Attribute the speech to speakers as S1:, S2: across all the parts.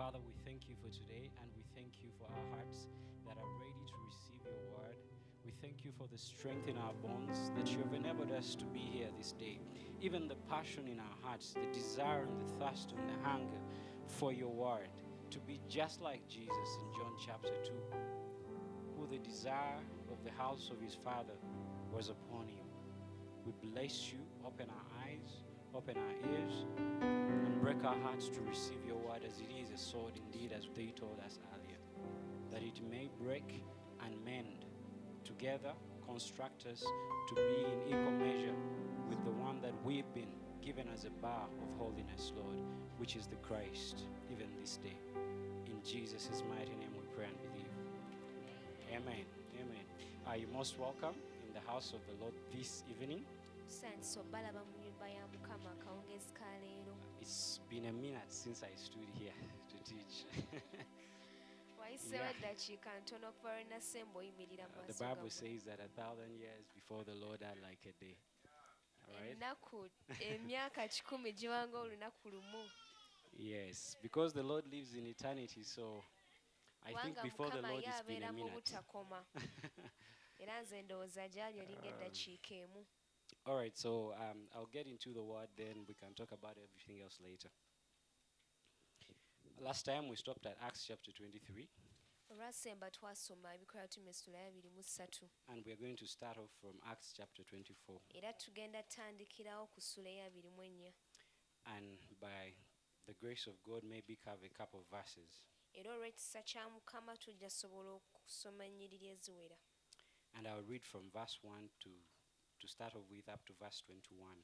S1: Father, we thank you for today and we thank you for our hearts that are ready to receive your word. We thank you for the strength in our bones that you have enabled us to be here this day. Even the passion in our hearts, the desire and the thirst and the hunger for your word to be just like Jesus in John chapter 2, who the desire of the house of his Father was upon him. We bless you, open our eyes, open our ears, and break our hearts to receive your word as it is a sword indeed, as they told us earlier, that it may break and mend together, construct us to be in equal measure with the one that we've been given as a bar of holiness, Lord, which is the Christ, even this day. In Jesus' mighty name we pray and believe. Amen. Amen. Are you most welcome in the house of the Lord this evening? It's been a minute since I stood here to teach. Yeah.
S2: eddakiika ntono okuva lwe nasemba oyimirira mu
S1: the Bible says that a thousand years before the Lord are like a day. Right?
S2: ennaku emyaka kikumi giwanga olunaku lumu
S1: Yes, because the Lord lives in eternity, so I think before the Lord it's been a minute.
S2: era nze ndowooza gyali eringa um, eddakiika emu
S1: All right, so um, I'll get into the word, then we can talk about everything else later. Last time we stopped at Acts chapter 23,
S2: olwasemba twasoma ebikola tumesitula abiri
S1: and we're going to start off from Acts chapter 24.
S2: era tugenda tandikirawo ku ssula eyabiri mu
S1: And by the grace of God, maybe cover a couple of verses.
S2: era olw'ekisa kya mukama tujja sobola okusoma ennyiriri eziwera
S1: And I'll read from verse 1 to, to start off with up to verse 21.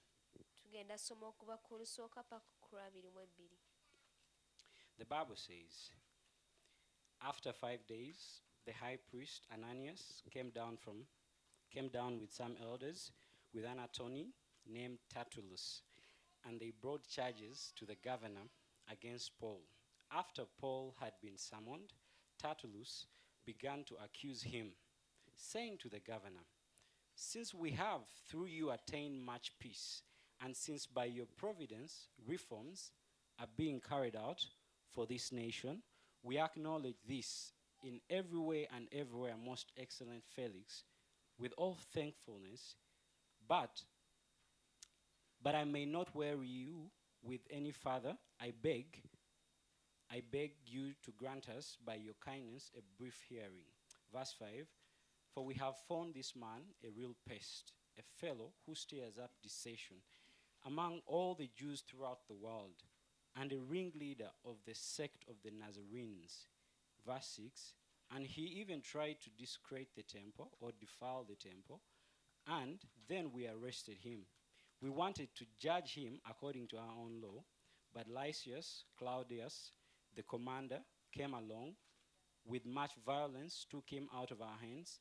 S2: tugenda soma okuva ku lusooka paka ku lwabiri mu ebbiri
S1: The Bible says, After five days, the high priest Ananias came down from came down with some elders with an attorney named Tertullus, and they brought charges to the governor against Paul. After Paul had been summoned, Tertullus began to accuse him, saying to the governor, Since we have through you attained much peace, and since by your providence reforms are being carried out for this nation, we acknowledge this in every way and everywhere, most excellent Felix, with all thankfulness. But, but I may not weary you with any further. I beg, I beg you to grant us by your kindness a brief hearing. Verse 5 For we have found this man a real pest, a fellow who stirs up dissension among all the Jews throughout the world, and a ringleader of the sect of the Nazarenes. Verse 6 And he even tried to discredit the temple or defile the temple, and then we arrested him. We wanted to judge him according to our own law, but Lysias Claudius, the commander, came along with much violence, took him out of our hands,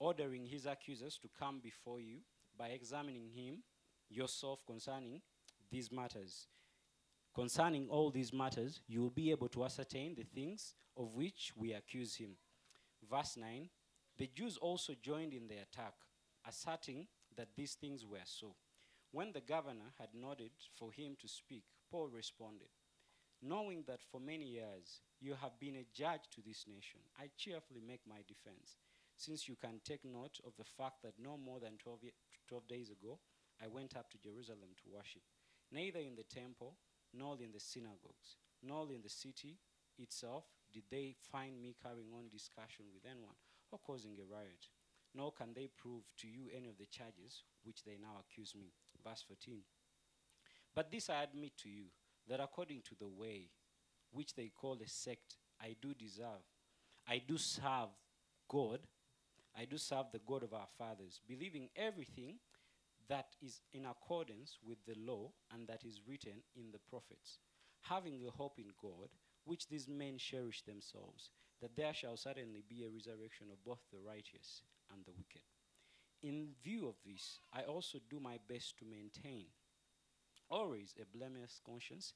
S1: ordering his accusers to come before you by examining him yourself concerning these matters. Concerning all these matters, you will be able to ascertain the things of which we accuse him. Verse 9 The Jews also joined in the attack, asserting that these things were so. When the governor had nodded for him to speak, Paul responded, Knowing that for many years you have been a judge to this nation, I cheerfully make my defense, since you can take note of the fact that no more than 12, ye- 12 days ago I went up to Jerusalem to worship, neither in the temple nor in the synagogues, nor in the city itself did they find me carrying on discussion with anyone or causing a riot. Nor can they prove to you any of the charges which they now accuse me. Verse 14. But this I admit to you, that according to the way which they call a sect, I do deserve, I do serve God, I do serve the God of our fathers, believing everything that is in accordance with the law and that is written in the prophets, having the hope in God, which these men cherish themselves, that there shall certainly be a resurrection of both the righteous and the wicked. In view of this, I also do my best to maintain always a blameless conscience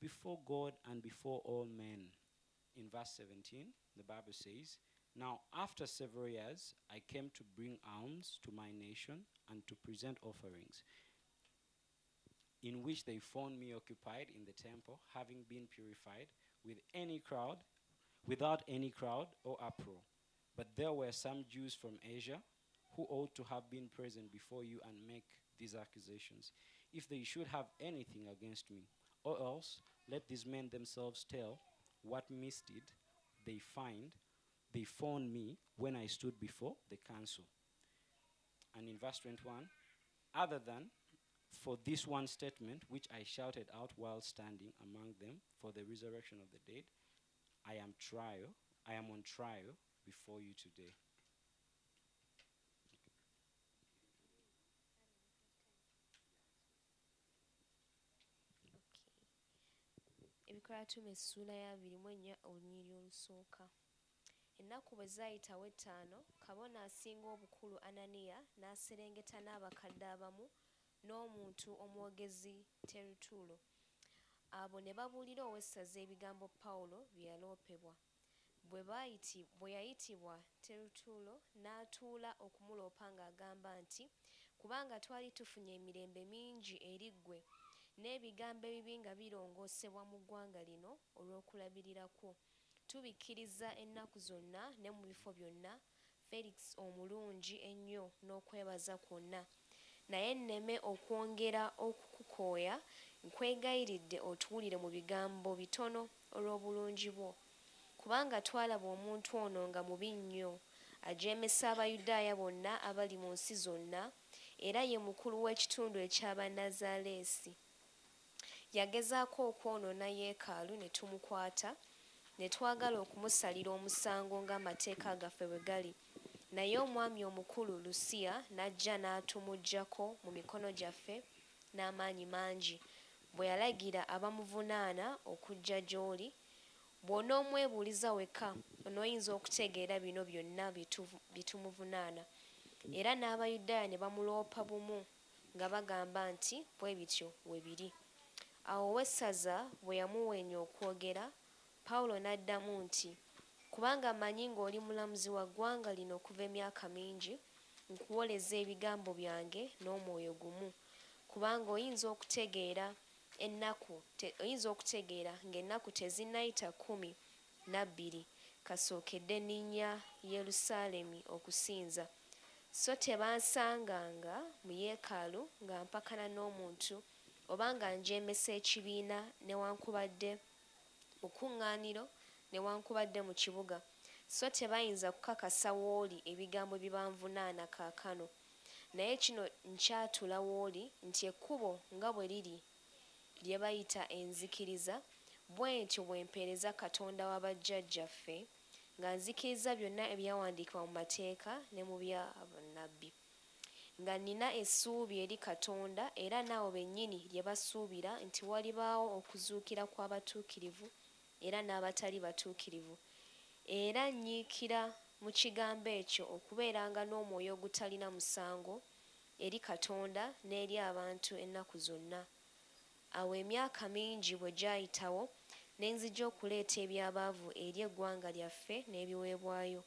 S1: before God and before all men. In verse 17, the Bible says, Now after several years, I came to bring alms to my nation and to present offerings, in which they found me occupied in the temple, having been purified with any crowd, without any crowd or uproar. But there were some Jews from Asia who ought to have been present before you and make these accusations, if they should have anything against me. Or else, let these men themselves tell what misdeed they find they me when I stood before the council. And in verse 21, other than for this one statement which I shouted out while standing among them for the resurrection of the dead, I am trial, I am on trial before you today.
S2: ya 24 olunyiri olusooka ennaku bwe zaayitawo ettaano kabona asinga obukulu ananiya n'aserengeta n'abakadde abamu n'omuntu omwogezi terutuulo abo ne babuulira owessaza ebigambo pawulo bye yaloopebwa. Bwe yayitibwa terutuulo n'atuula okumuloopa ng'agamba nti kubanga twali tufunye emirembe mingi eri ggwe n'ebigambo ebibi nga birongoosebwa mu ggwanga lino olw'okulabirira kwo tubikkiriza ennaku zonna ne mu bifo byonna felix omulungi ennyo n'okwebaza kwonna. Naye nneme okwongera okukukooya nkwegayiridde otuwulire mu bigambo bitono olw'obulungi bwo. Kubanga twalaba omuntu ono nga mubi nnyo ajeemesa abayudaaya bonna abali mu nsi zonna era ye mukulu w'ekitundu eky'abanazaaleesi yagezaako okwonoona yeekaalu ne tumukwata ne twagala okumusalira omusango ng'amateeka gaffe bwe gali. Naye omwami omukulu lusiya n'ajja n'atumuggyako mu mikono gyaffe n'amaanyi mangi. Bwe yalagira abamuvunaana okujja gy'oli bw'onoomwebuuliza wekka onooyinza okutegeera bino byonna bye tumuvunaana. Era n'abayudaaya ne bamuloopa bumu nga bagamba nti bwe bityo we biri. Awo owessaza bwe yamuweenya okwogera pawulo n'addamu nti kubanga mmanyi ng'oli mulamuzi wa ggwanga lino okuva emyaka mingi nkuwoleza ebigambo byange n'omwoyo gumu. Kubanga oyinza okutegeera ennaku oyinza okutegeera ng'ennaku tezinnayita kkumi nabbiri kasookedde nninnya yerusaalemi okusinza. So tebansanganga mu yeekaalu nga mpakana n'omuntu oba nga njeemesa ekibiina newankubadde mu kuŋŋaaniro newankubadde mu kibuga. So tebayinza kukakasa w'oli ebigambo bye banvunaana kaakano. Naye kino nkyatula w'oli nti ekkubo nga bwe liri lye bayita enzikiriza bwe ntyo bwe mpeereza katonda wa bajjajjaffe nga nzikiriza byonna ebyawandiikibwa mu mateeka ne mu bya bannabbi. Nga nina essuubi eri katonda era naawe bennyini lye basuubira nti walibaawo okuzuukira kw'abatuukirivu era n'abatali batuukirivu. Era nnyiikira mu kigambo ekyo okubeeranga n'omwoyo ogutalina musango eri katonda n'eri abantu ennaku zonna. Awo emyaka mingi bwe gyayitawo ne nzija okuleeta ebyabaavu eri eggwanga lyaffe n'ebiweebwayo.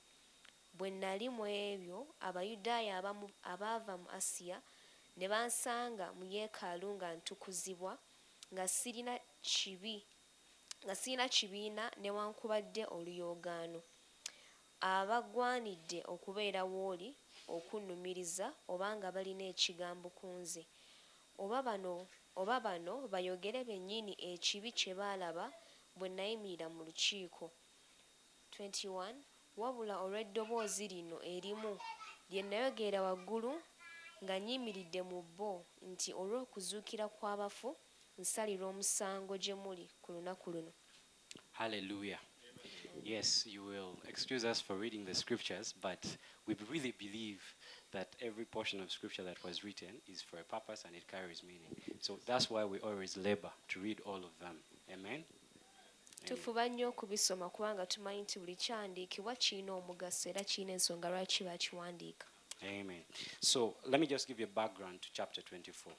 S2: Bwe nali mu ebyo abayudaaya abaava mu asiya ne bansanga mu yeekaalu nga ntukuzibwa nga sirina kibi nga sirina kibiina newankubadde oluyoogaano. Abagwanidde okubeera w'oli okunnumiriza oba nga balina ekigambo ku nze. Oba bano oba bano bayogere bennyini ekibi kye baalaba bwe nayimirira mu lukiiko. 21 wabula olw'eddoboozi lino erimu lye nayogerera waggulu nga nnyimiridde mu bo nti olw'okuzuukira kw'abafu nsalirwa omusango gye muli ku lunaku luno
S1: Hallelujah. Yes, you will excuse us for reading the scriptures, but we really believe that every portion of scripture that was written is for a purpose and it carries meaning. So that's why we always labor to read all of them. Amen. Amen.
S2: tufuba nnyo okubisoma kubanga tumanyi nti buli kyandiikibwa kirina omugaso era kirina ensonga lwaki bakiwandiika
S1: Amen. So let me just give you a background to chapter 24.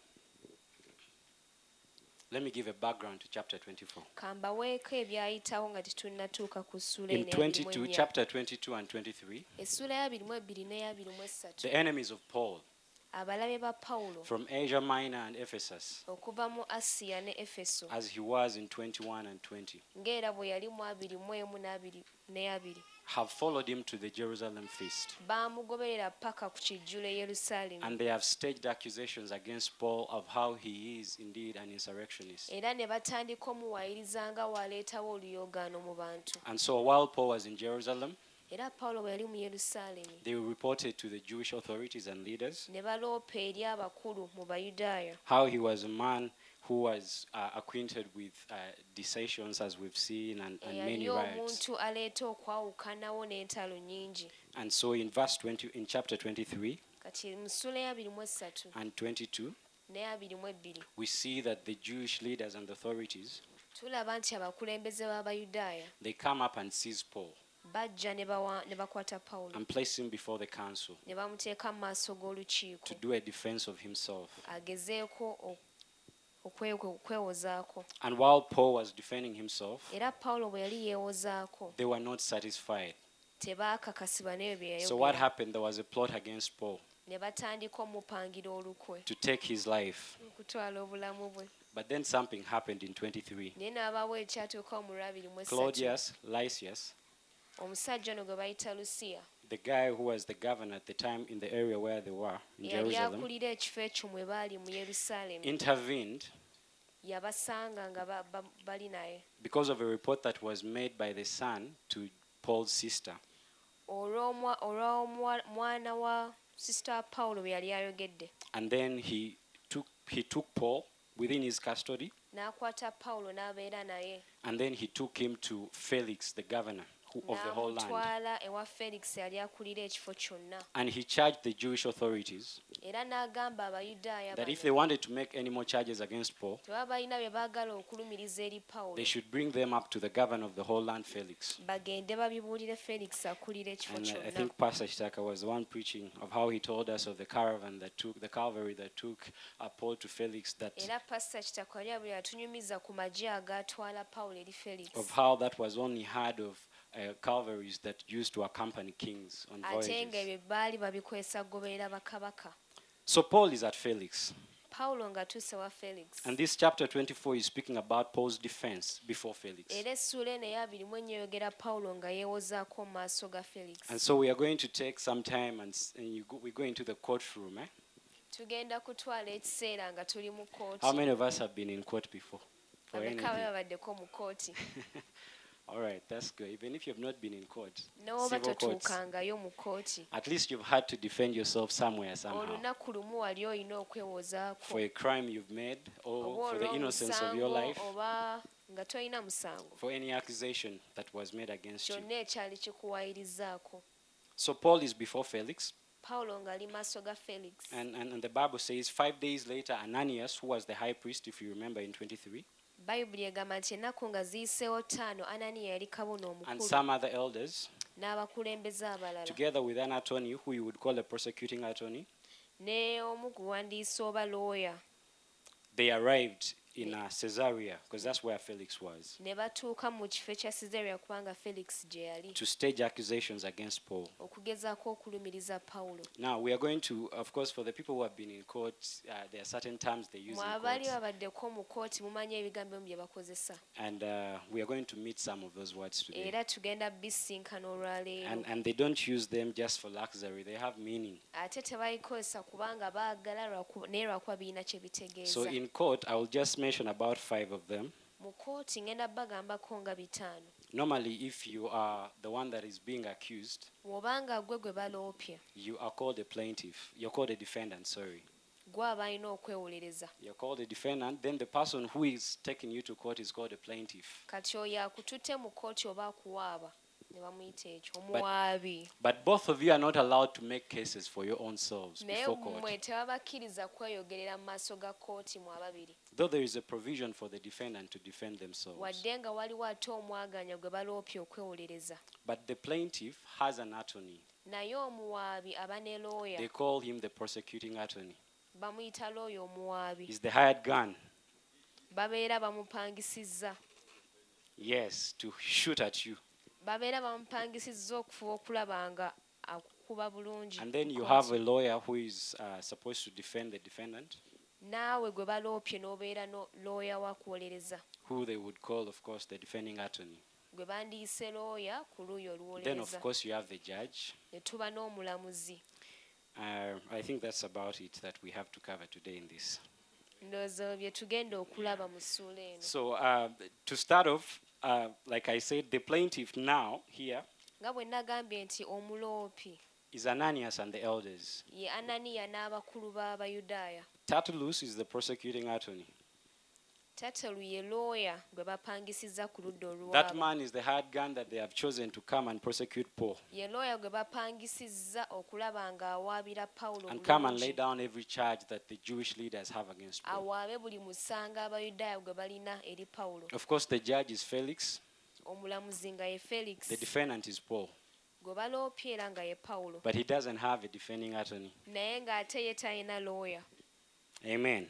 S1: Let me give a background to chapter 24.
S2: kambaweeko ebyayitawo nga tetunnatuuka ku ssula
S1: In
S2: eno ya
S1: 22, chapter 22 and 23,
S2: essula ya birimu ebbiri n'eya birimu essatu
S1: the enemies of Paul
S2: abalabe ba pawulo
S1: from Asia Minor and Ephesus,
S2: okuva mu asiya ne efeso
S1: as he was in 21 and 20,
S2: ng'era bwe yali mu abiri mu emu n'abiri ne abiri
S1: have followed him to the Jerusalem feast.
S2: baamugoberera paka ku kijjulo e yerusaalemi
S1: And they have staged accusations against Paul of how he is indeed an insurrectionist.
S2: era ne batandika omuwayiriza nga waleetawo oluyogaano mu bantu
S1: And so while Paul was in Jerusalem,
S2: era pawulo bwe yali mu yerusaalemi
S1: they reported to the Jewish authorities and leaders
S2: ne baloopa eri abakulu mu bayudaaya
S1: how he was a man who was uh, acquainted with uh, dissensions, as we've seen, and, and
S2: eyali
S1: many riots.
S2: omuntu aleeta okwawukanawo n'entalo nnyingi
S1: And so in verse 20, in chapter 23
S2: kati mu ssula ya abiri mu esatu
S1: and 22,
S2: ne abiri mu ebbiri
S1: we see that the Jewish leaders and authorities,
S2: tulaba nti abakulembeze b'abayudaaya
S1: they come up and seize Paul
S2: bajja ne bawa- ne bakwata pawulo
S1: and place him before the council
S2: ne bamuteeka mu maaso g'olukiiko
S1: to do a defense of himself.
S2: agezeeko o- okwe- okwewozaako
S1: And while Paul was defending himself,
S2: era pawulo bwe yali yeewozaako
S1: they were not satisfied.
S2: tebaakakasibwa n'ebyo bye
S1: So what
S2: yayogera
S1: happened? There was a plot against Paul
S2: ne batandika omupangira olukwe
S1: to take his life.
S2: okutwala obulamu bwe
S1: But then something happened in 23.
S2: naye n'abawo ekyatuuka mu lwabiri mu esatu
S1: Claudius Lysias,
S2: omusajja ono gwe bayita lusiya
S1: the guy who was the governor at the time in the area where they were, in
S2: yali
S1: Jerusalem,
S2: akulira ekifo ekyo mwe baali mu yerusaalemi
S1: intervened
S2: yabasanga nga ba- ba- bali naye.
S1: Because of a report that was made by the son to Paul's sister.
S2: olw'omwa- olw'omwana wa sisita pawulo bwe yali ayogedde.
S1: And then he took, he took Paul within his custody.
S2: N'akwata pawulo n'abeera naye.
S1: And then he took him to Felix, the governor of the whole land.
S2: n'amutwala ewa felix yali akulira ekifo kyonna
S1: And he charged the Jewish authorities
S2: era n'agamba abayudaaya
S1: that if
S2: bano
S1: they wanted to make any more charges against Paul,
S2: tebaba balina bye baagala okulumiriza eri pawulo
S1: they should bring them up to the governor of the whole land, Felix.
S2: bagende babibuulire felix akulira ekifo
S1: And I- I
S2: kyonna
S1: think Pastor Chitaka was the one preaching of how he told us of the caravan that took, the cavalry that took uh, Paul to Felix, that
S2: era pasita kitako yali abuli atunyumiza ku magye agatwala pawulo eri felix
S1: of how that was only heard of uh, cavalries that used to accompany kings on
S2: ate nga
S1: voyages.
S2: ebyo baali babikozesa bakabaka
S1: So Paul is at Felix.
S2: pawulo ng'atuuse wa felix
S1: And this chapter 24 is speaking about Paul's defense before Felix.
S2: era essuula eno eyabirimu ennyo eyogera pawulo nga yeewozaako mu maaso ga felix
S1: And so we are going to take some time and, s- and you go, we go into the courtroom. Eh?
S2: tugenda kutwala ekiseera nga tuli mu kooti
S1: How many of us have been in court before? For anything?
S2: abeka mu kooti
S1: All right, that's good. Even if you've not been in court,
S2: n'oba
S1: civil courts,
S2: totuukangayo mu kooti
S1: at least you've had to defend yourself somewhere, somehow.
S2: olunaku lumu wali olina okwewozaako
S1: For a crime you've made, or for the innocence of your
S2: olw'omusango
S1: life,
S2: oba nga tolina musango.
S1: For any accusation that was made against you.
S2: kyonna ekyali kikuwayirizaako
S1: So Paul is before Felix,
S2: pawulo ng'ali maaso ga felix.
S1: And, and, and the Bible says five days later, Ananias, who was the high priest, if you remember in 23,
S2: bayibuli egamba nti ennaku nga ziyiseewo ttaano ananiya yali kabona
S1: and
S2: omukulu
S1: some other elders,
S2: n'abakulembeze abalala.
S1: together with an attorney who you would call a prosecuting attorney,
S2: ne omu guwandiisa oba looya
S1: they arrived in uh, Caesarea, because that's where Felix was,
S2: ne batuuka mu kifo ekya sizeria kubanga felix gye yali.
S1: To stage accusations against Paul.
S2: okugezaako okulumiriza pawulo
S1: Now, we are going to, of course, for the people who have been in court, uh, there are certain terms they use
S2: mwe
S1: in
S2: abaali
S1: court,
S2: babaddeko mu kooti mumanyi ebigambo emu bye bakozesa.
S1: And uh, we are going to meet some of those words today.
S2: era tugenda bisinkana olwaleero.
S1: And, and they don't use them just for luxury, they have meaning.
S2: ate tebayikozesa kubanga baagala lwaku- naye lwakuba birina kye
S1: So
S2: bitegeeza
S1: in court, I will just mention about five of them.
S2: mu kooti ngenda bagambako nga bitaano
S1: Normally, if you are the one that is being accused,
S2: bw'obanga gwe gwe baloopye
S1: you are called a plaintiff. You're called a defendant, sorry.
S2: gwe aba alina okwewolereza
S1: You're called a defendant. Then the person who is taking you to court is called a plaintiff.
S2: kati oyo akututte mu kooti oba akuwaaba ne ekyo omuwaabi
S1: But both of you are not allowed to make cases for your own selves
S2: naye
S1: before court.
S2: mmwe tebabakkiriza kweyogerera mu maaso ga kooti mu ababiri
S1: Though there is a provision for the defendant to defend themselves.
S2: wadde nga waliwo ate omwaganya gwe baloopye okwewolereza
S1: But the plaintiff has an attorney.
S2: naye omuwaabi aba ne looya
S1: They call him the prosecuting attorney.
S2: bamuyita looya omuwaabi
S1: He's the hired gun.
S2: babeera bamupangisizza
S1: Yes, to shoot at you.
S2: Babeera bamupangisizza okufuba okulaba nga okukuba bulungi
S1: And then you have a lawyer who is uh, supposed to defend the defendant,
S2: naawe gwe baloopye n'obeera no looya wa kuwolereza
S1: who they would call, of course, the defending attorney.
S2: gwe bandiyise looya ku luuyi
S1: Then, of course, you have the judge.
S2: ne tuba n'omulamuzi
S1: Uh, I think that's about it that we have to cover today in this.
S2: ndowooza bye tugenda okulaba mu ssuula eno
S1: So, uh, to start off, uh, like I said, the plaintiff now here
S2: nga bwe nagambye nti omuloopi
S1: is Ananias and the elders.
S2: ye ananiya n'abakulu b'abayudaaya
S1: Tertullus is the prosecuting attorney.
S2: Tatelu ye looya gwe bapangisiza ku ludda
S1: That man is the hard gun that they have chosen to come and prosecute Paul.
S2: Ye looya gwe bapangisizza okulaba ng'awaabira pawulo
S1: and come and lay
S2: bulungi.
S1: down every charge that the Jewish leaders have against Paul.
S2: awaabe buli musanga abayudaaya gwe balina eri pawulo
S1: Of course, the judge is Felix,
S2: omulamuzi nga ye felix.
S1: The defendant is Paul,
S2: gwe baloopye era nga ye pawulo
S1: but he doesn't have a defending attorney.
S2: naye ng'ate ye talina looya
S1: Amen.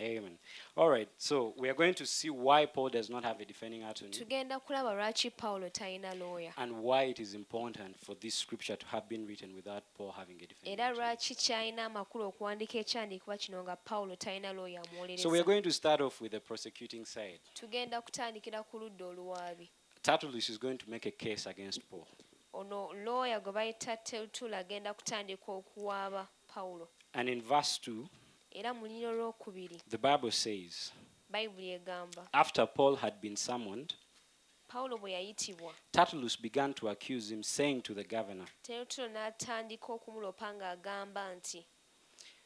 S1: Amen. All right, so we are going to see why Paul does not have a defending attorney
S2: tugenda kulaba lwaki pawulo talina looya
S1: and why it is important for this scripture to have been written without Paul having a defending
S2: era
S1: attorney.
S2: lwaki kyalina amakulu okuwandiika ekyandiikibwa kino nga pawulo talina looya
S1: So we are
S2: amuwolereza
S1: going to start off with the prosecuting side.
S2: tugenda kutandikira ku ludda oluwaabi
S1: Tertullus is going to make a case against Paul.
S2: ono looya gwe bayita terutula agenda kutandika okuwaaba pawulo
S1: And in verse 2,
S2: era mu
S1: the Bible says,
S2: bayibuli egamba
S1: After Paul had been summoned,
S2: pawulo bwe yayitibwa
S1: Tertullus began to accuse him, saying to the governor,
S2: terutulo n'atandika okumulopa ng'agamba nti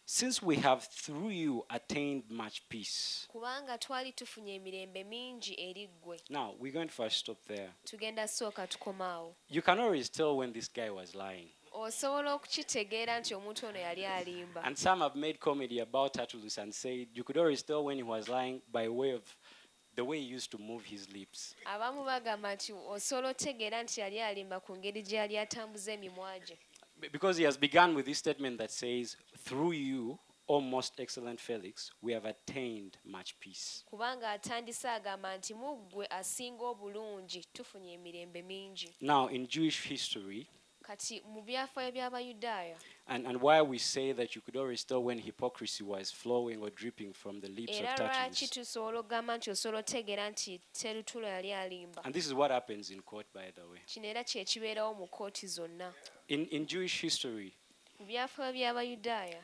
S1: Since we have through you attained much peace.
S2: kubanga twali tufunye emirembe mingi eri ggwe
S1: Now, we're going to first stop there.
S2: tugenda sooka tukomaawo
S1: You can always tell when this guy was lying.
S2: Osobola okukitegeera nti omuntu ono yali alimba
S1: And some have made comedy about Tertullus and said you could always tell when he was lying by way of the way he used to move his lips.
S2: abamu bagamba nti osobola otegeera nti yali alimba ku ngeri gye yali atambuza emimwa gye
S1: Because he has begun with this statement that says, Through you, O most excellent Felix, we have attained much peace.
S2: kubanga atandise agamba nti mu ggwe asinga obulungi tufunye emirembe mingi
S1: Now, in Jewish history,
S2: kati mu byafaayo by'abayudaaya
S1: and, and why we say that you could always tell when hypocrisy was flowing or dripping from the lips
S2: era
S1: of
S2: lwaki
S1: Tertullus.
S2: tusobola okugamba nti osobola otegeera nti terutulo yali alimba
S1: And this is what happens in court, by the way.
S2: kino era kyekibeerawo mu kooti zonna
S1: In, in Jewish history,
S2: mu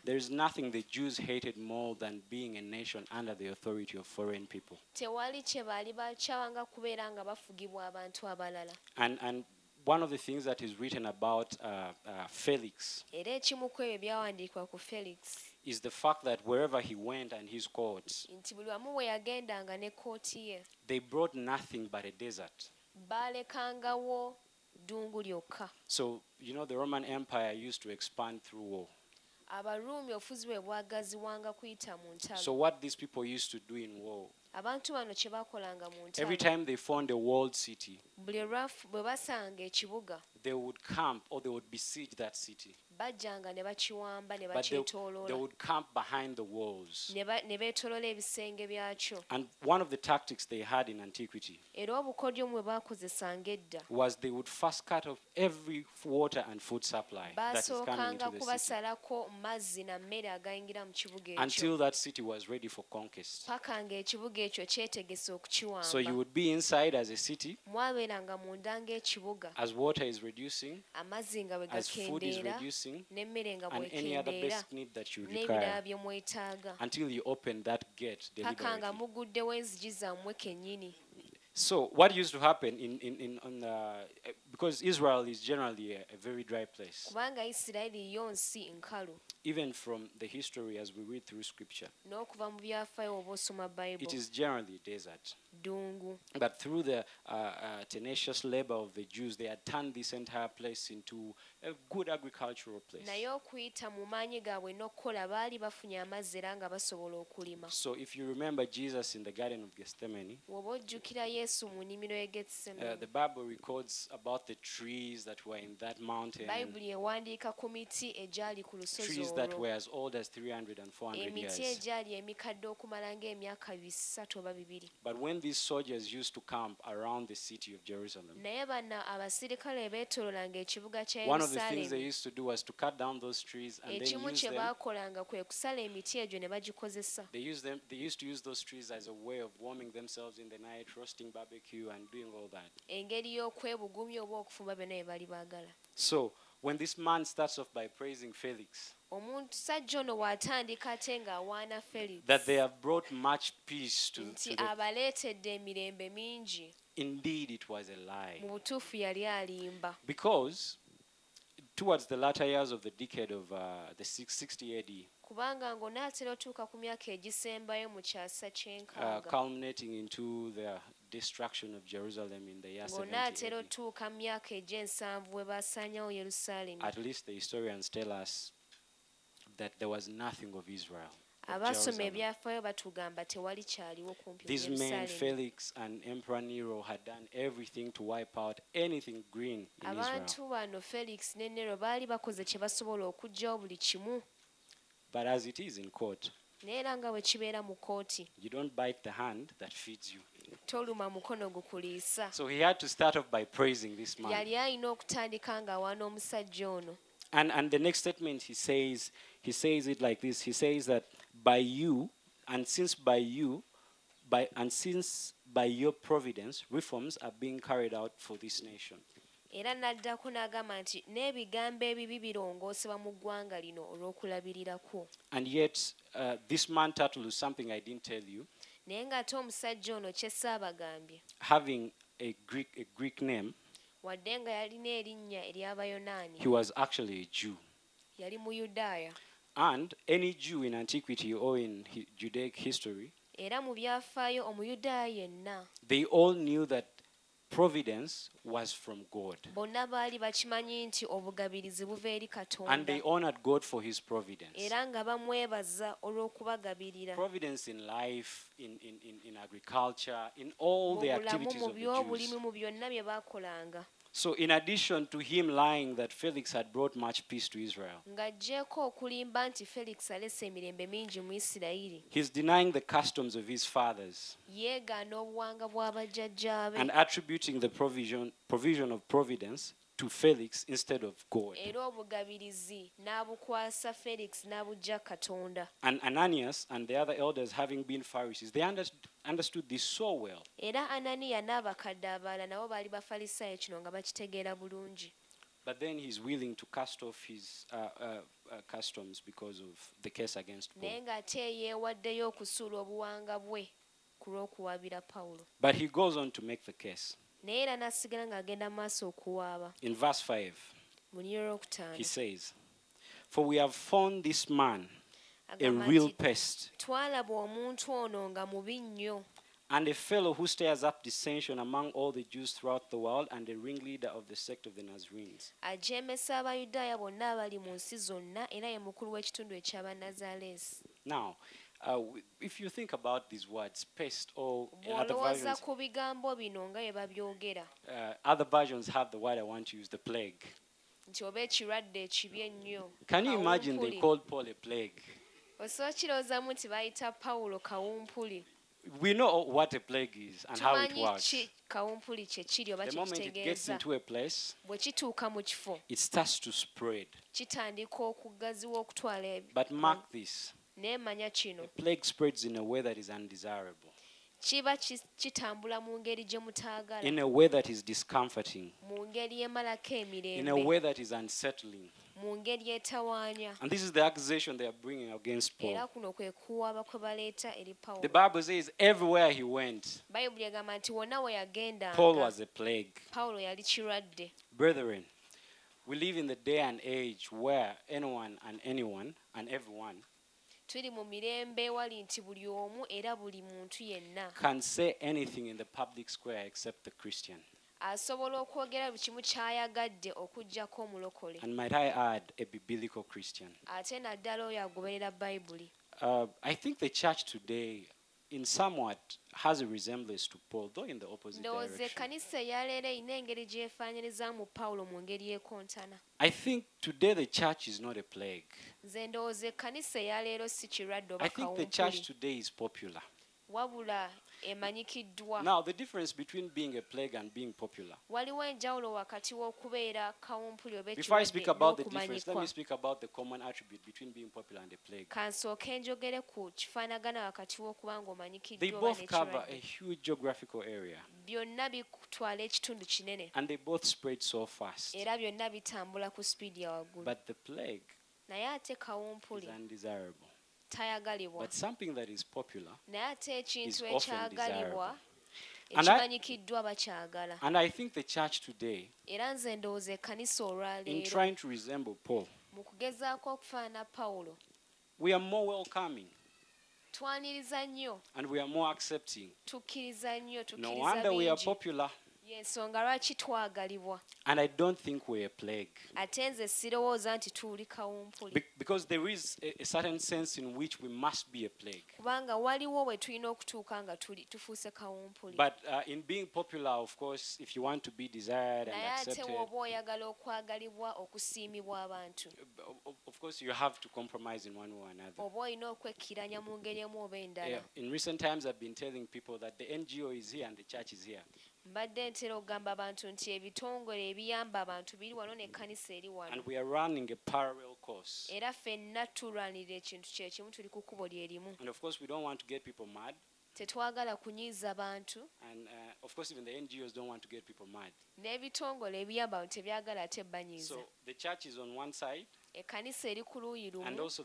S1: there is nothing the Jews hated more than being a nation under the authority of foreign people.
S2: tewali kye baali bakyawanga kubeera nga bafugibwa abantu abalala
S1: And, and one of the things that is written about uh, uh, Felix
S2: era ekimu ku ebyo byawandiikibwa ku felix
S1: is the fact that wherever he went and his courts,
S2: nti buli wamu bwe yagendanga ne kooti ye
S1: they brought nothing but a desert.
S2: baalekangawo ddungu lyokka
S1: So, you know, the Roman Empire used to expand through war.
S2: abaruumi ofuzi bwe bwagaziwanga kuyita mu ntalo
S1: So, what these people used to do in war,
S2: abantu bano kye bakolanga mu
S1: every
S2: ntalo
S1: time they found a walled city,
S2: buli lwafu bwe basanga ekibuga
S1: they would camp or they would besiege that city.
S2: bajjanga ne bakiwamba ne
S1: But they, they
S2: bakyetooloola
S1: would camp behind the walls.
S2: ne ba- ne beetooloola ebisenge byakyo
S1: And one of the tactics they had in antiquity
S2: era obukodyo mu baakozesanga edda
S1: was they would first cut off every f- water and food supply that is coming
S2: baasookanga
S1: into the city
S2: kubasalako mazzi na mmere agayingira mu kibuga ekyo
S1: until that city was ready for conquest.
S2: paka ng'ekibuga ekyo kyetegese
S1: So you
S2: okukiwamba
S1: would be inside as a city
S2: mwabeeranga munda ng'ekibuga
S1: as water is reducing,
S2: amazzi nga bwe
S1: as food is reducing, and any other basic need that you require until you open that gate deliberately.
S2: muguddewo enzigi zammwe kennyini.
S1: So what used to happen in, in, in on uh, because Israel is generally a, a very dry place,
S2: kubanga isirayiri yo nsi nkalu.
S1: Even from the history as we read through scripture,
S2: n'okuva mu byafaayo oba osoma
S1: it is generally desert.
S2: Ddungu
S1: But through the uh, uh, tenacious labor of the Jews, they had turned this entire place into a good agricultural place.
S2: naye okuyita mu maanyi gaabwe n'okukola baali bafunye amazzi era nga basobola okulima.
S1: So if you remember Jesus in the Garden of Gethsemane,
S2: woba ojjukira yesu mu nnimiro y'e
S1: uh,
S2: getsemani
S1: the Bible records about the trees that were in that mountain,
S2: bayibuli ewandiika ku miti egyali ku lusozi
S1: trees that were as old as 300 and 400
S2: emiti egyali emikadde okumala ng'emyaka bisatu oba bibiri.
S1: But when these soldiers used to camp around the city of Jerusalem,
S2: naye banna abasirikale beetoololanga ekibuga kya
S1: one of the things they used to do was to cut down those trees and then use them.
S2: baakolanga kwe kusala emiti egyo ne bagikozesa
S1: They used them. They used to use those trees as a way of warming themselves in the night, roasting barbecue, and doing all that.
S2: engeri y'okwebugumya oba okufumba byonna bye bali baagala
S1: So when this man starts off by praising Felix,
S2: omuntu sajja ono bw'atandika ate ng'awaana felix
S1: that they have brought much peace to, to the, indeed it was a lie.
S2: Mu butuufu yali alimba.
S1: Because towards the latter years of the decade of uh, the 660 AD,
S2: kubanga ng'onaatera otuuka ku myaka egisembayo mu kyasa
S1: uh,
S2: kyenkaaga
S1: culminating into the destruction of Jerusalem in the year
S2: ng'onaatera otuuka mu myaka egy'ensanvu we baasaanyawo yerusaalemi
S1: At least the historians tell us that there was nothing of Israel. of
S2: abaasoma
S1: Jerusalem.
S2: ebyafaayo batugamba tewali kyaliwo kumpi mu
S1: These men,
S2: yerusaalemi
S1: Felix and Emperor Nero, had done everything to wipe out anything green in Israel.
S2: abantu bano felix ne nero baali bakoze kye basobola okuggyawo buli kimu
S1: But as it is in court,
S2: naye era nga bwe kibeera mu kooti
S1: you don't bite the hand that feeds you.
S2: Toluma mukono gukuliisa
S1: So he had to start off by praising this man.
S2: yali alina okutandika ng'awaana omusajja ono
S1: And and the next statement he says, he says it like this. He says that by you, and since by you, by and since by your providence, reforms are being carried out for this nation.
S2: era n'addako n'agamba nti n'ebigambo ebibi birongoosebwa mu ggwanga lino olw'okulabirira
S1: And yet, uh, this man Tertullus, something I didn't tell you,
S2: naye ng'ate omusajja ono kye saabagambye
S1: having a Greek a Greek name,
S2: wadde nga yalina erinnya ery'abayonaani
S1: he was actually a Jew.
S2: yali muyudaaya
S1: And any Jew in antiquity or in Judaic history,
S2: era mu byafaayo omuyudaaya yenna.
S1: they all knew that providence was from God.
S2: bonna baali bakimanyi nti obugabirizi buva eri
S1: And they honored God for his providence.
S2: era nga bamwebaza olw'okubagabirira
S1: Providence in life, in, in, in, in agriculture, in all
S2: mu
S1: the
S2: bulamu
S1: activities
S2: mu
S1: of the
S2: by'obulimi
S1: Jews.
S2: mu byonna bye baakolanga
S1: So, in addition to him lying that Felix had brought much peace to Israel,
S2: ng'aggyeeko okulimba nti felix alese emirembe mingi mu isirayiri.
S1: he's denying the customs of his fathers
S2: yeegaana obuwanga bw'abajjajjaabe
S1: and attributing the provision, provision of providence to Felix instead of God.
S2: era obugabirizi n'abukwasa felix n'abugja katonda
S1: And Ananias and the other elders, having been Pharisees, they understood, understood this so well.
S2: era ananiya n'abakadde abalala nabo baali bafalisaayo kino nga bakitegeera bulungi
S1: But then he's willing to cast off his uh, uh, uh, customs because of the case against Paul.
S2: ng'ate yeewaddeyo okusuula obuwanga bwe ku lw'okuwaabira pawulo
S1: But he goes on to make the case.
S2: Naye era n'asigala ng'agenda mu maaso okuwaaba.
S1: In verse 5,
S2: mu nyo olwokutaano
S1: he says, For we have found this man a
S2: agamba
S1: real
S2: nti
S1: pest
S2: twalaba omuntu ono nga mubi nnyo.
S1: and a fellow who stirs up dissension among all the Jews throughout the world and a ringleader of the sect of the Nazarenes.
S2: ajeemesa abayudaaya bonna abali mu nsi zonna era ye mukulu w'ekitundu eky'abanazaaleesi
S1: Now, uh, if you think about these words, pest, or other
S2: bw'olowooza
S1: versions,
S2: ku bigambo bino nga bye babyogera
S1: uh, other versions have the word I want to use, the plague.
S2: nti oba ekirwadde ekibi ennyo
S1: Can you imagine they
S2: kawumpuli.
S1: called Paul a plague?
S2: osobola nti bayita pawulo kawumpuli
S1: We know what a plague is and how it
S2: tumanyi
S1: works.
S2: ki kawumpuli kye kiri oba
S1: The moment it gets into a place,
S2: bwe kituuka mu kifo
S1: it starts to spread.
S2: kitandika okugaziwa okutwala ebi-
S1: But mark this
S2: naye manya kino
S1: a plague spreads in a way that is undesirable,
S2: kiba kitambula mu ngeri gye mutaagala
S1: in a way that is discomforting,
S2: mu ngeri emalako
S1: in a
S2: emirembe
S1: way that is unsettling.
S2: mu ngeri etawaanya
S1: And this is the accusation they are bringing against
S2: era
S1: Paul.
S2: kuno kwe kuwaaba kwe baleeta eri
S1: The
S2: pawulo
S1: Bible says everywhere he went,
S2: bayibuli egamba nti wonna we yagendanga
S1: Paul was a plague.
S2: pawulo yali kirwadde.
S1: Brethren, we live in the day and age where anyone and anyone and everyone
S2: tuli mu mirembe ewali nti buli omu era buli muntu yenna
S1: can say anything in the public square except the Christian.
S2: asobola okwogera buli kimu ky'ayagadde okuggyako omulokole
S1: And might I add, a biblical Christian.
S2: ate naddala oyo agoberera bayibuli
S1: Uh, I think the church today, in somewhat, has a resemblance to Paul, though in the opposite
S2: ndowooza
S1: direction.
S2: ekkanisa engeri pawulo mu ngeri ekontana
S1: I think today the church is not a plague.
S2: nze ndowooza ekkanisa si kirwadde oba
S1: I think the church
S2: kawumpuli
S1: today is popular.
S2: wabula emanyikiddwa
S1: Now, the difference between being a plague and being popular.
S2: waliwo enjawulo wakati w'okubeera kawumpuli oba
S1: Before I speak about the difference, let me speak about the common attribute between being popular and a plague.
S2: kansooke njogere ku kifaanagana wakati w'okuba
S1: They
S2: ng'omanyikiddwa oba
S1: both cover a huge geographical area
S2: byonna bitwala ekitundu kinene
S1: and they both spread so fast.
S2: era byonna bitambula ku sipiidi ya waggulu
S1: But the plague
S2: naye ate
S1: is
S2: kawumpuli
S1: undesirable.
S2: Tayagalibwa
S1: But something that is popular,
S2: naye ate ekintu
S1: is often
S2: ekyagalibwa
S1: desirable. And I-
S2: ekimanyikiddwa bakyagala
S1: and I think the church today,
S2: era nze ndowooza ekkanisa
S1: in
S2: olwaleero
S1: trying to resemble Paul,
S2: mu kugezaako okufaanana pawulo
S1: we are more welcoming
S2: twaniriza nnyo
S1: and we are more accepting.
S2: tukkiriza nnyo
S1: No
S2: tukkiriza
S1: wonder we are
S2: bingi
S1: popular.
S2: Yensonga lwaki twagalibwa
S1: And I don't think we're a plague.
S2: ate nze sirowooza nti tuli kawumpuli
S1: Be- because there is a, a certain sense in which we must be a plague.
S2: kubanga waliwo tulina okutuuka nga tuli tufuuse kawumpuli
S1: But uh, in being popular, of course, if you want to be desired and
S2: naye ate
S1: accepted,
S2: bw'oba oyagala okwagalibwa okusiimibwa abantu
S1: uh, of, of course, you have to compromise in one way or another.
S2: oba olina okwekkiranya mu ngeri emu oba endala
S1: Yeah, in recent times, I've been telling people that the NGO is here and the church is here.
S2: Mbadde ntera okugamba abantu nti ebitongole ebiyamba abantu biri wano n'ekkanisa eri wano.
S1: And we are running a parallel course.
S2: era ffenna tulwanirira ekintu kyekimu tuli ku kkubo lye limu.
S1: And of course, we don't want to get people mad.
S2: tetwagala kunyiiza bantu.
S1: Uh,
S2: n'ebitongole ebiyamba abantu tebyagala ate banyiiza
S1: So the church is on one side,
S2: ekkanisa eri ku luuyi lumu.
S1: also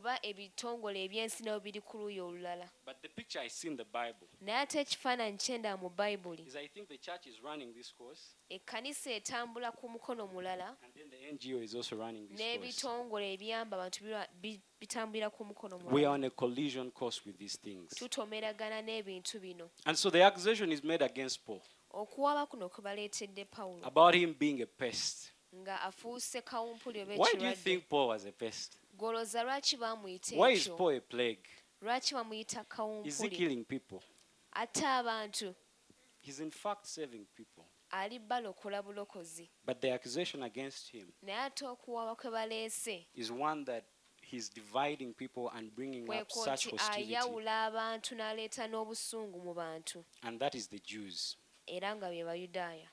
S1: the NGO is on one side.
S2: Ne
S1: Or the
S2: bitongole.
S1: institutions, for that matter.
S2: oba ebitongole ebyensi biri ku luuyi olulala
S1: But the picture I see in the Bible
S2: naye ate ekifaananyi kyenda mu bayibuli
S1: is I think the church is running this course,
S2: ekkanisa etambula ku mukono mulala
S1: and then the NGO is also running this course.
S2: n'ebitongole ebiyamba abantu bitambulira ku mukono
S1: We are
S2: mulala
S1: on a collision course with these things.
S2: tutomeragana n'ebintu bino
S1: And so the accusation is made against Paul
S2: okuwaaba kuno kwe baleetedde pawulo
S1: about him being a pest.
S2: nga afuuse kawumpuli oba
S1: Why do you think Paul was a pest?
S2: Goloza lwaki baamuyita
S1: Why is Paul a plague?
S2: lwaki bamuyita
S1: Is he
S2: kawumpuli
S1: killing people?
S2: abantu
S1: He's in fact saving people.
S2: ali balokola bulokozi
S1: But the accusation against him
S2: naye ate okuwaaba kwe baleese
S1: is one that he's dividing people and bringing up
S2: kweko
S1: such
S2: nti
S1: hostility.
S2: ayawula abantu n'aleeta n'obusungu mu bantu
S1: And that is the Jews.
S2: era nga be bayudaaya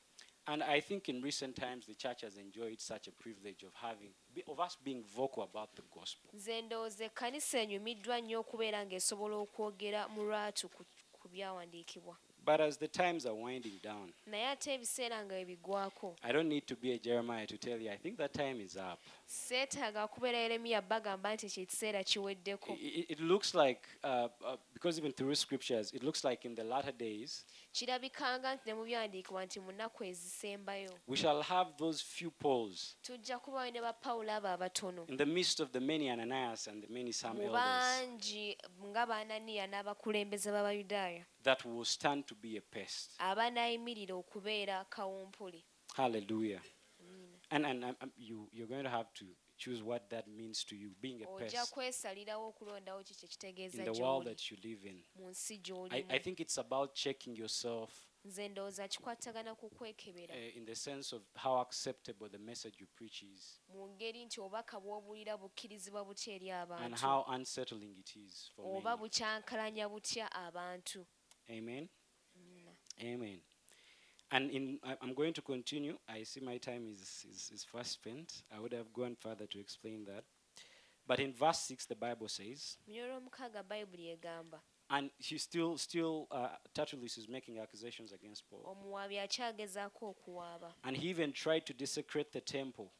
S1: And I think in recent times the church has enjoyed such a privilege of having of us being vocal about the gospel.
S2: nze ndowooza ekkanisa enyumiddwa nnyo okubeera ng'esobola okwogera mu lwatu ku, byawandiikibwa
S1: But as the times are winding down,
S2: naye ate ebiseera nga bibigwako
S1: I don't need to be a Jeremiah to tell you I think that time is up.
S2: seetaaga kubeera yeremiya bagamba nti ekyo ekiseera kiweddeko.
S1: It, looks like uh, uh, because even through scriptures it looks like in the latter days
S2: kirabikanga nti ne mu byawandiikibwa nti mu nnaku ezisembayo.
S1: we shall have those few Pauls
S2: tujja kubawo ne ba abo abatono.
S1: in the midst of the many Ananias and the many
S2: mu
S1: elders.
S2: bangi nga baananiya n'abakulembeze b'abayudaaya
S1: that will stand to be a pest.
S2: okubeera kawumpuli
S1: Hallelujah. And and um, um, you you're going to have to choose what that means to you being a
S2: ojja
S1: pest
S2: kwesalirawo okulondawo ekitegeeza
S1: in the world
S2: gy'oli
S1: that you live in.
S2: mu nsi
S1: I,
S2: gy'olimu
S1: I think it's about checking yourself
S2: nze ndowooza kikwatagana ku kwekebera
S1: uh, in the sense of how acceptable the message you preach is
S2: mu ngeri nti obubaka bw'obuulira bukkirizibwa butya eri
S1: and
S2: abantu
S1: how unsettling it is for
S2: oba
S1: many.
S2: bukyankalanya butya abantu
S1: Amen. Amen. And in, I- I'm going to continue. I see my time is, is, is fast spent. I would have gone further to explain that. But in verse 6, the Bible says,
S2: mu nyo olwomukaaga bayibuli egamba
S1: and he still, still, uh, Tertullus is making accusations against Paul.
S2: omuwaabi akyagezaako okuwaaba
S1: And he even tried to desecrate the temple.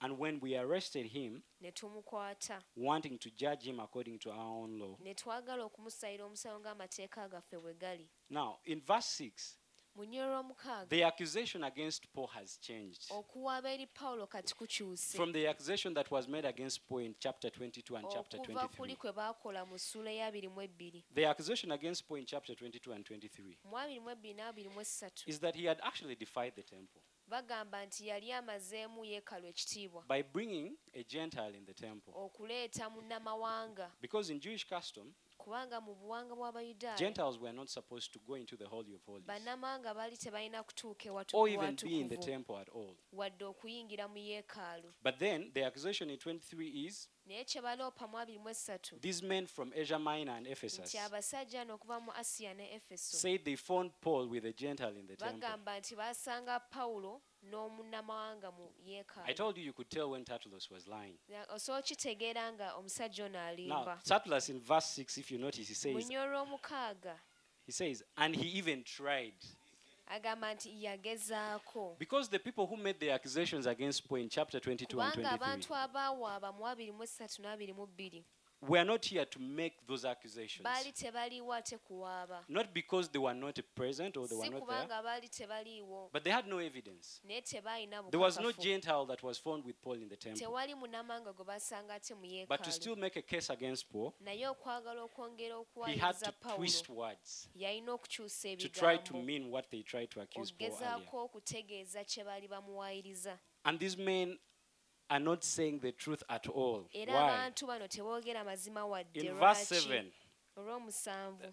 S2: Yagezaako okwonoona yeekaalu
S1: And when we arrested him,
S2: ne tumukwata
S1: wanting to judge him according to our own law.
S2: ne twagala okumusayira omusawo ng'amateeka gaffe bwe gali
S1: Now, in verse 6,
S2: mu nyo olw'omukaaga
S1: the accusation against Paul has changed.
S2: okuwaaba eri pawulo kati kukyuse
S1: From the accusation that was made against Paul in chapter 22 and chapter
S2: okuva
S1: 23.
S2: kwe baakola mu ssuula ey'abiri mu ebbiri
S1: The accusation against Paul in chapter 22 and 23
S2: mu abiri mu ebbiri n'abiri mu essatu
S1: is that he had actually defied the temple
S2: bagamba nti yali amazeemu yeekaalu ekitiibwa
S1: by bringing a Gentile in the temple.
S2: okuleeta munnamawanga
S1: Because in Jewish custom,
S2: kubanga mu buwanga bw'abayudaaya bannamawanga baali tebalina kutuuka ewatukuvu wadde okuyingira mu yeekaalu
S1: But then the accusation in 23 is
S2: naye kye baloopa mu abiri mu esatu
S1: these men from Asia Minor and Ephesus
S2: nti abasajja ano okuva mu asiya ne efeso
S1: said they found Paul with a Gentile in the temple.
S2: bagamba nti baasanga pawulo n'omunnamawanga mu
S1: I told you you could tell when Tertullus was lying.
S2: Osobola okitegeera nga omusajja ono
S1: Now,
S2: alimba
S1: Tertullus in verse 6, if you notice, he
S2: mu
S1: says,
S2: olw'omukaaga.
S1: he says, and he even tried.
S2: agamba nti yagezaako.
S1: Because the people who made the accusations against Paul in chapter 22 and 23
S2: abantu abaawaaba mu abiri mu esatu n'abiri mu bbiri
S1: were not here to make those accusations.
S2: baali tebaliiwo ate kuwaaba
S1: Not because they were not present or they were
S2: si
S1: not there,
S2: kubanga baali tebaliiwo
S1: but they had no evidence.
S2: naye
S1: There was no
S2: bukakafu
S1: Gentile that was found with Paul in the temple.
S2: tewali munnamawanga gwe basanga ate mu
S1: But to
S2: yeekaalu
S1: still make a case against Paul,
S2: naye okwagala okwongera
S1: he had
S2: okuwayiriza
S1: to
S2: pawulo
S1: twist words
S2: yalina okukyusa
S1: to try to
S2: ebigambo
S1: mean what they tried to accuse Paul earlier.
S2: okugezaako okutegeeza kye baali bamuwayiriza
S1: And these men are not saying the truth at all. Why?
S2: abantu bano teboogera mazima wadde
S1: In verse 7,
S2: olw'omusanvu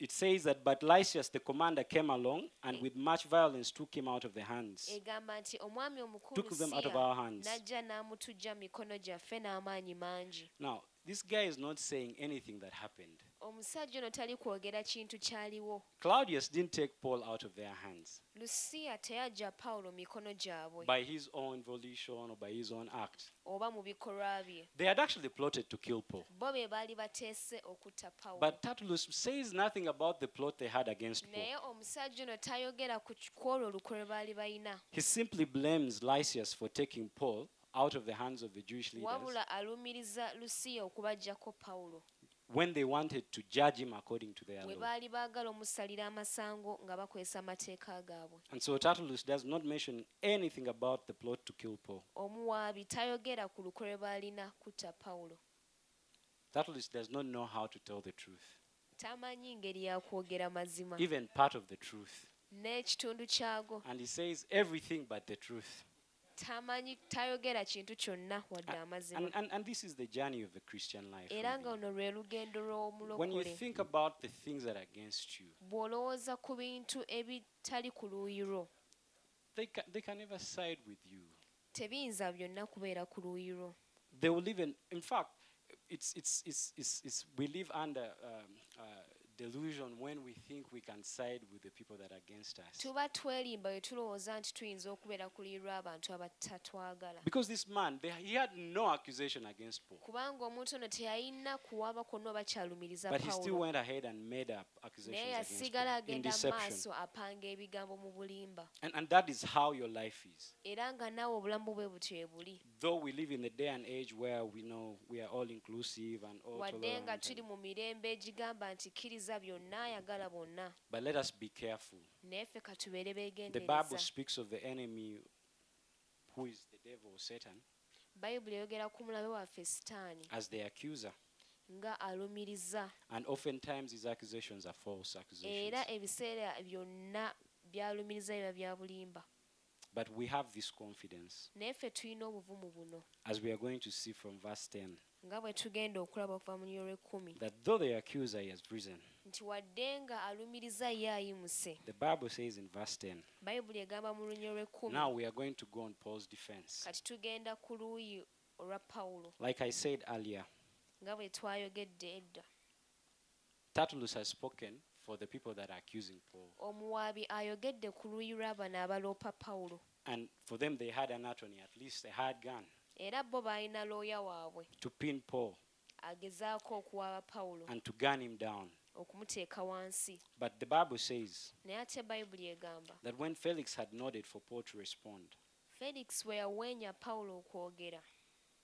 S1: it says that, But Lysias the commander came along and with much violence took him out of the hands.
S2: egamba nti omwami omukulu
S1: Took them out of
S2: Siya
S1: our hands.
S2: n'ajja n'amutujja mu mikono gyaffe n'amaanyi mangi
S1: Now, this guy is not saying anything that happened.
S2: Omusajja ono tali kwogera kintu kyaliwo.
S1: Claudius didn't take Paul out of their hands.
S2: Lusiya teyajja pawulo mikono gyabwe.
S1: By his own volition or by his own act.
S2: oba mu bikolwa bye.
S1: They had actually plotted to kill Paul.
S2: bo be baali bateese okutta pawulo
S1: But Tertullus says nothing about the plot they had against Paul.
S2: naye omusajja ono tayogera ku ki- ku olwo olukwe lwe baali balina
S1: He simply blames Lysias for taking Paul out of the hands of the Jewish leaders.
S2: Wabula alumiriza lusiya okubajjako pawulo
S1: when they wanted to judge him according to their law.
S2: baali baagala omusalira amasango nga bakozesa amateeka gaabwe
S1: And so Tertullus does not mention anything about the plot to kill Paul.
S2: omuwaabi tayogera ku lukwe lwe baalina kutta pawulo
S1: Tertullus does not know how to tell the truth,
S2: tamanyi ngeri yakwogera mazima
S1: even part of the truth.
S2: n'ekitundu kyago
S1: And he says everything but the truth.
S2: Tamanyi tayogera kintu kyonna wadde amazima
S1: And, and, and this is the journey of the Christian life.
S2: era nga
S1: really.
S2: luno lwe lugendo
S1: When you
S2: lw'omulokole
S1: think about the things that are against you,
S2: bw'olowooza ku bintu ebitali ku luuyi lwo
S1: they can, they can never side with you.
S2: tebiyinza byonna kubeera ku luuyi lwo
S1: They will even, in fact, it's, it's, it's, it's, it's, we live under um, uh, delusion when we think we can side with the people that are against us.
S2: tuba twerimba bwe tulowooza nti tuyinza okubeera ku luuyi lw'abantu abatatwagala
S1: Because this man, they, he had no accusation against Paul.
S2: kubanga omuntu ono teyalina kuwaaba kwonna oba kyalumiriza
S1: But he still
S2: pawulo
S1: went ahead and made up accusations
S2: naye
S1: against
S2: yasigala
S1: Paul in
S2: agenda mu
S1: deception.
S2: maaso apanga ebigambo mu bulimba
S1: And, and that is how your life is.
S2: era nga naawe obulamu bwe butyo bwe buli
S1: Though we live in a day and age where we know we are all inclusive and all
S2: wadde nga
S1: tolerant,
S2: tuli mu mirembe egigamba nti kkiriza byonna ayagala bonna
S1: but let us be careful.
S2: naye ffe ka tubeere
S1: The Bible
S2: beegendereza
S1: speaks of the enemy who is the devil or Satan
S2: bayibuli eyogera ku mulabe waffe sitaani
S1: as the accuser.
S2: nga alumiriza
S1: And oftentimes his accusations are false accusations.
S2: era ebiseera byonna byalumiriza biba bya bulimba
S1: But we have this confidence,
S2: naye tulina obuvumu buno.
S1: As we are going to see from verse 10,
S2: nga bwe tugenda okulaba okuva mu lyo lw'ekkumi
S1: that though the accuser has risen,
S2: nti wadde nga alumiriza ye ayimuse.
S1: the Bible says in verse 10,
S2: bayibuli egamba mu lunnyo lw'ekkumi.
S1: Now we are going to go on Paul's defense.
S2: kati tugenda ku luuyi olwa pawulo.
S1: Like I said earlier,
S2: nga bwe twayogedde edda.
S1: Tertullus has spoken for the people that are accusing Paul.
S2: omuwaabi ayogedde ku luuyi lw'abano abaloopa pawulo
S1: And for them, they had an attorney, at least a hard gun,
S2: era bo baalina looya waabwe
S1: to pin Paul
S2: agezaako okuwaaba pawulo
S1: and to gun him down.
S2: okumuteeka wansi
S1: But the Bible says
S2: naye ate bayibuli egamba
S1: that when Felix had nodded for Paul to respond,
S2: felix bwe yaweenya pawulo okwogera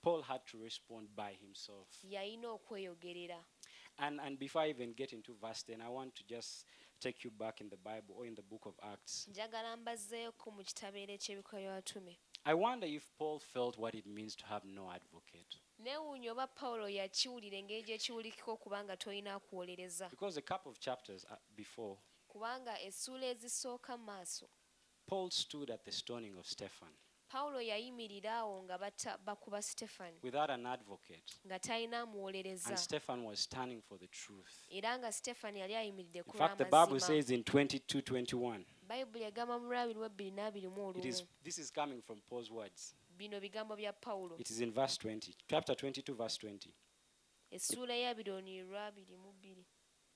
S1: Paul had to respond by himself.
S2: yalina okweyogerera
S1: And, and before I even get into verse 10, I want to just take you back in the Bible or in the book of Acts.
S2: njagala mbazzeeko mu kitabeera eky'ebikola batume
S1: I wonder if Paul felt what it means to have no advocate.
S2: neewuunya oba pawulo yakiwulira engeri gyekiwulikika okubanga tolina akuwolereza
S1: Because a couple of chapters uh, before,
S2: kubanga essuula ezisooka mu maaso
S1: Paul stood at the stoning of Stephen.
S2: Pawulo yayimirira awo nga bakuba sitefani
S1: without an advocate.
S2: nga talina amuwolereza
S1: And Stephen was standing for the truth.
S2: era nga sitefani yali ayimiridde
S1: In fact, the Bible says in 22 21,
S2: bayibuli egamba mu lwabiri lwebbiri n'abirimu
S1: it is,
S2: olumu
S1: this is coming from Paul's words.
S2: bino bigambo bya pawulo
S1: It is in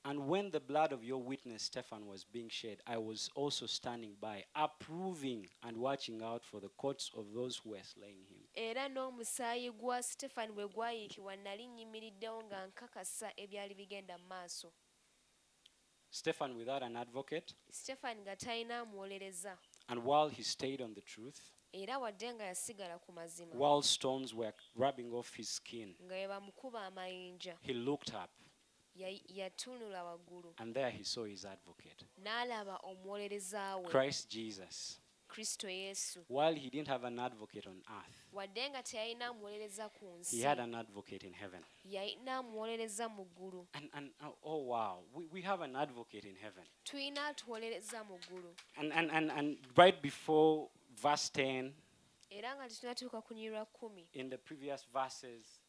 S1: And when the blood of your witness Stephen was being shed, I was also standing by, approving and watching out for the courts of those who were slaying him.
S2: era n'omusaayi gwa sitefani bwe gwayiikibwa nali nnyimiriddewo nga nkakasa ebyali bigenda mu maaso.
S1: Stephen without an advocate,
S2: sitefani nga talina amuwolereza
S1: and while he stayed on the truth,
S2: era wadde nga yasigala ku mazima.
S1: while stones were rubbing off his skin,
S2: nga bwe bamukuba amayinja.
S1: he looked up,
S2: yatunula waggulu.
S1: And there he saw his advocate,
S2: n'alaba omuwolereza we.
S1: Christ Jesus.
S2: kristo yesu.
S1: While he didn't have an advocate on earth,
S2: wadde nga teyalina amuwolereza ku
S1: he had an advocate in heaven.
S2: yalina amuwolereza mu ggulu.
S1: And, and oh, oh wow, we, we have an advocate in heaven.
S2: tulina atuwolereza mu ggulu.
S1: And, and, and, and right before verse 10,
S2: era nga tetunatuuka ku nyirwa kkumi
S1: in the previous verses,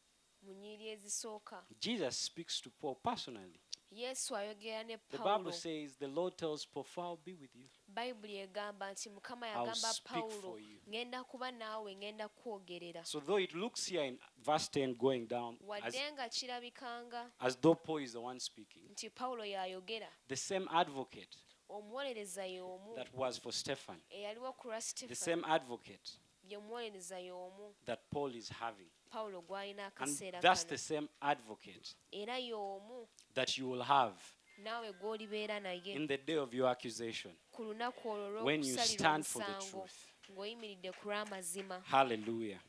S2: mu nnyiri ezisooka
S1: Jesus speaks to Paul personally.
S2: yesu ayogera ne
S1: The
S2: pawulo
S1: Bible says, The Lord tells Paul, I'll be with you.
S2: bayibuli egamba nti mukama yagamba
S1: speak
S2: pawulo
S1: for you.
S2: ŋŋenda kuba naawe ŋŋenda kukwogerera
S1: So, though it looks here in verse 10 going down as,
S2: wadde nga kirabikanga
S1: as though Paul is the one speaking,
S2: nti pawulo y'ayogera
S1: the same advocate
S2: omuwolereza y'omu
S1: that was for Stephen,
S2: eyaliwo ku lwa
S1: the same advocate
S2: y'omu
S1: that Paul is having.
S2: Pawulo gw'alina akaseera
S1: that's the same advocate
S2: era y'omu
S1: that you will have
S2: naawe gw'olibeera naye
S1: in the day of your accusation
S2: ku lunaku olwo
S1: when you stand for the
S2: omusango
S1: truth.
S2: ng'oyimiridde ku lw'amazima
S1: Hallelujah.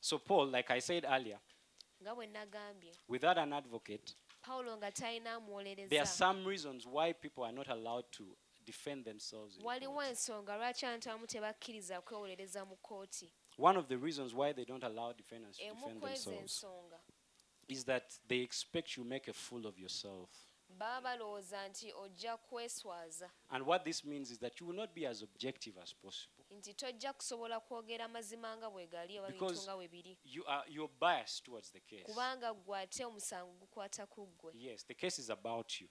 S1: So, Paul, like I said earlier,
S2: nga bwe nagambye
S1: without an advocate,
S2: pawulo nga talina
S1: there are
S2: amuwolereza
S1: some reasons why people are not allowed to defend themselves. in
S2: waliwo
S1: court.
S2: ensonga lwaki abantu abamu tebakkiriza kwewolereza mu kooti
S1: One of the reasons why they don't allow defendants to defend themselves is that they expect you make a fool of yourself.
S2: baba balowooza nti ojja kweswaza
S1: And what this means is that you will not be as objective as possible.
S2: nti tojja kusobola kwogera mazima nga bwe gali oba bintu
S1: Because
S2: nga bwe biri
S1: You are you're biased towards the case.
S2: kubanga gwe ate omusango gukwata ku ggwe
S1: Yes, the case is about you.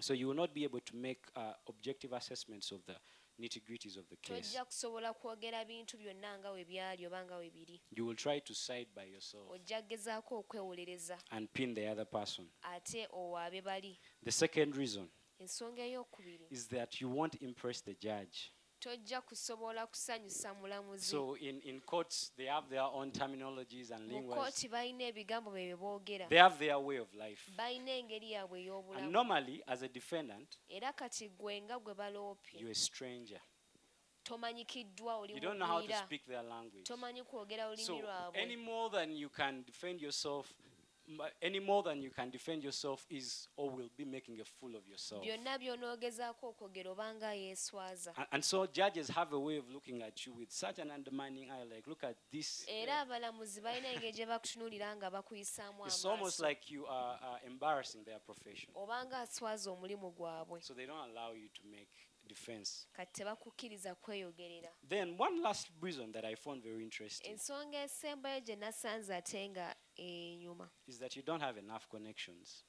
S1: So you will not be able to make uh, objective assessments of the nitty gritties of the case.
S2: tojja kusobola kwogera bintu byonna nga bwe byali oba nga bwe biri
S1: You will try to side by yourself
S2: ojja kugezaako okwewolereza
S1: and pin the other person.
S2: ate owaabe bali
S1: The second reason
S2: ensonga ey'okubiri
S1: is that you won't impress the judge.
S2: Tojja kusobola kusanyusa mulamuzi
S1: So in, in courts, they have their own terminologies and
S2: kooti balina ebigambo bye bye boogera
S1: They have their way of life.
S2: balina engeri yaabwe ey'obulamu
S1: normally, as a defendant,
S2: era kati gwe nga gwe baloopye
S1: you're a stranger.
S2: tomanyikiddwa oli
S1: You don't know how to
S2: mugwira
S1: speak their language.
S2: tomanyi kwogera olulimi
S1: So
S2: lwabwe
S1: any more than you can defend yourself, any more than you can defend yourself is or will be making a fool of yourself.
S2: byonna by'onoogezaako okwogera obanga yeeswaza
S1: And, so judges have a way of looking at you with such an undermining eye, like, look at this.
S2: era abalamuzi balina engeri gye bakutunuulira nga bakuyisaamu
S1: It's almost like you are uh, embarrassing their profession.
S2: obanga aswaza omulimu gwabwe
S1: So they don't allow you to make defense.
S2: kati tebakukkiriza kweyogerera
S1: Then one last reason that I found very interesting
S2: ensonga nyuma.
S1: Is that you don't have enough connections.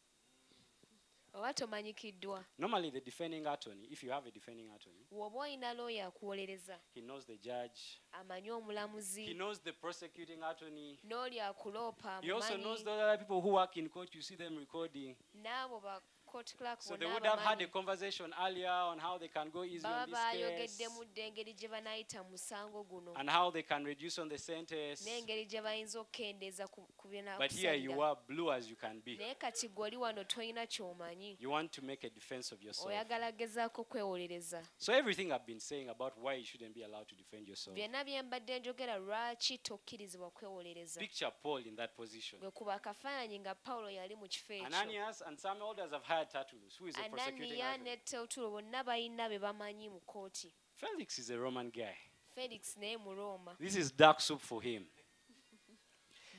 S2: oba tomanyikiddwa
S1: Normally, the defending attorney, if you have a defending attorney,
S2: bw'oba olina looya akuwolereza
S1: he knows the judge,
S2: amanyi
S1: he
S2: omulamuzi
S1: knows the prosecuting attorney,
S2: n'oli akuloopa
S1: he also knows the other people who work in court. You see them recording.
S2: n'abo court clerk
S1: So they
S2: bonna
S1: would have had a
S2: abamanyi
S1: conversation earlier on how they can go easy
S2: baba
S1: on this case
S2: bayogeddemu dda engeri gye banaayita mu musango guno
S1: and how they can reduce on the sentence.
S2: n'engeri gye bayinza okukendeeza ku ku
S1: But here you
S2: binakusalira
S1: are blue as you can be.
S2: naye kati gwe oli wano tolina ky'omanyi
S1: You want to make a defense of yourself.
S2: oyagala gezaako kwewolereza
S1: So everything I've been saying about why you shouldn't be allowed to defend yourself.
S2: byonna bye mbadde njogera lwaki tokkirizibwa kwewolereza
S1: Picture Paul in that position.
S2: gwe kuba akafaananyi nga pawulo yali mu kifo ekyo
S1: Ananias and some elders have hired Tertullus, who is a prosecuting
S2: ananiya ne tewutulo bonna balina be bamanyi mu kooti
S1: Felix is a Roman guy.
S2: felix naye mu roma
S1: This is dark soup for him.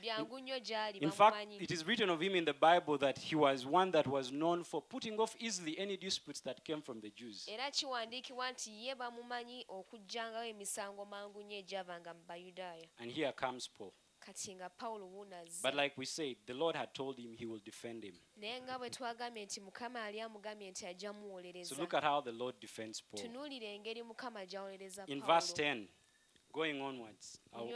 S2: byangu nnyo gy'ali
S1: In fact,
S2: bamumanyi
S1: it is written of him in the Bible that he was one that was known for putting off easily any disputes that came from the Jews.
S2: era kiwandiikibwa nti ye bamumanyi okugjangawo emisango mangu nnyo egyavanga mu bayudaaya
S1: And here comes Paul.
S2: Kati nga pawulo wuunazze
S1: But like we said, the Lord had told him he will defend him.
S2: naye nga bwe twagambye nti mukama yali amugambye nti ajja
S1: So look at how the Lord defends Paul.
S2: tunuulira engeri mukama gy'awolereza
S1: In verse 10, going onwards, I'll,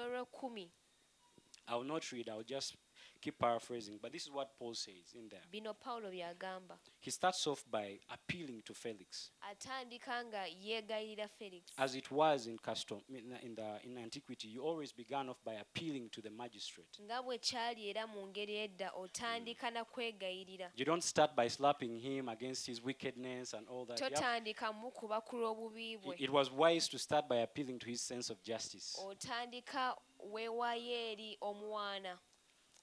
S1: I will not read, I'll just keep paraphrasing. But this is what Paul says in there.
S2: bino pawulo by'agamba
S1: He starts off by appealing to Felix,
S2: atandika nga yeegayirira felix
S1: as it was in custom in, in the in antiquity. You always began off by appealing to the magistrate.
S2: nga bwe kyali era mu ngeri edda otandika na kwegayirira
S1: You don't start by slapping him against his wickedness and all that. You have-
S2: totandika mukuba ku lw'obubi bwe
S1: it, was wise to start by appealing to his sense of justice.
S2: otandika weewaayo eri omuwaana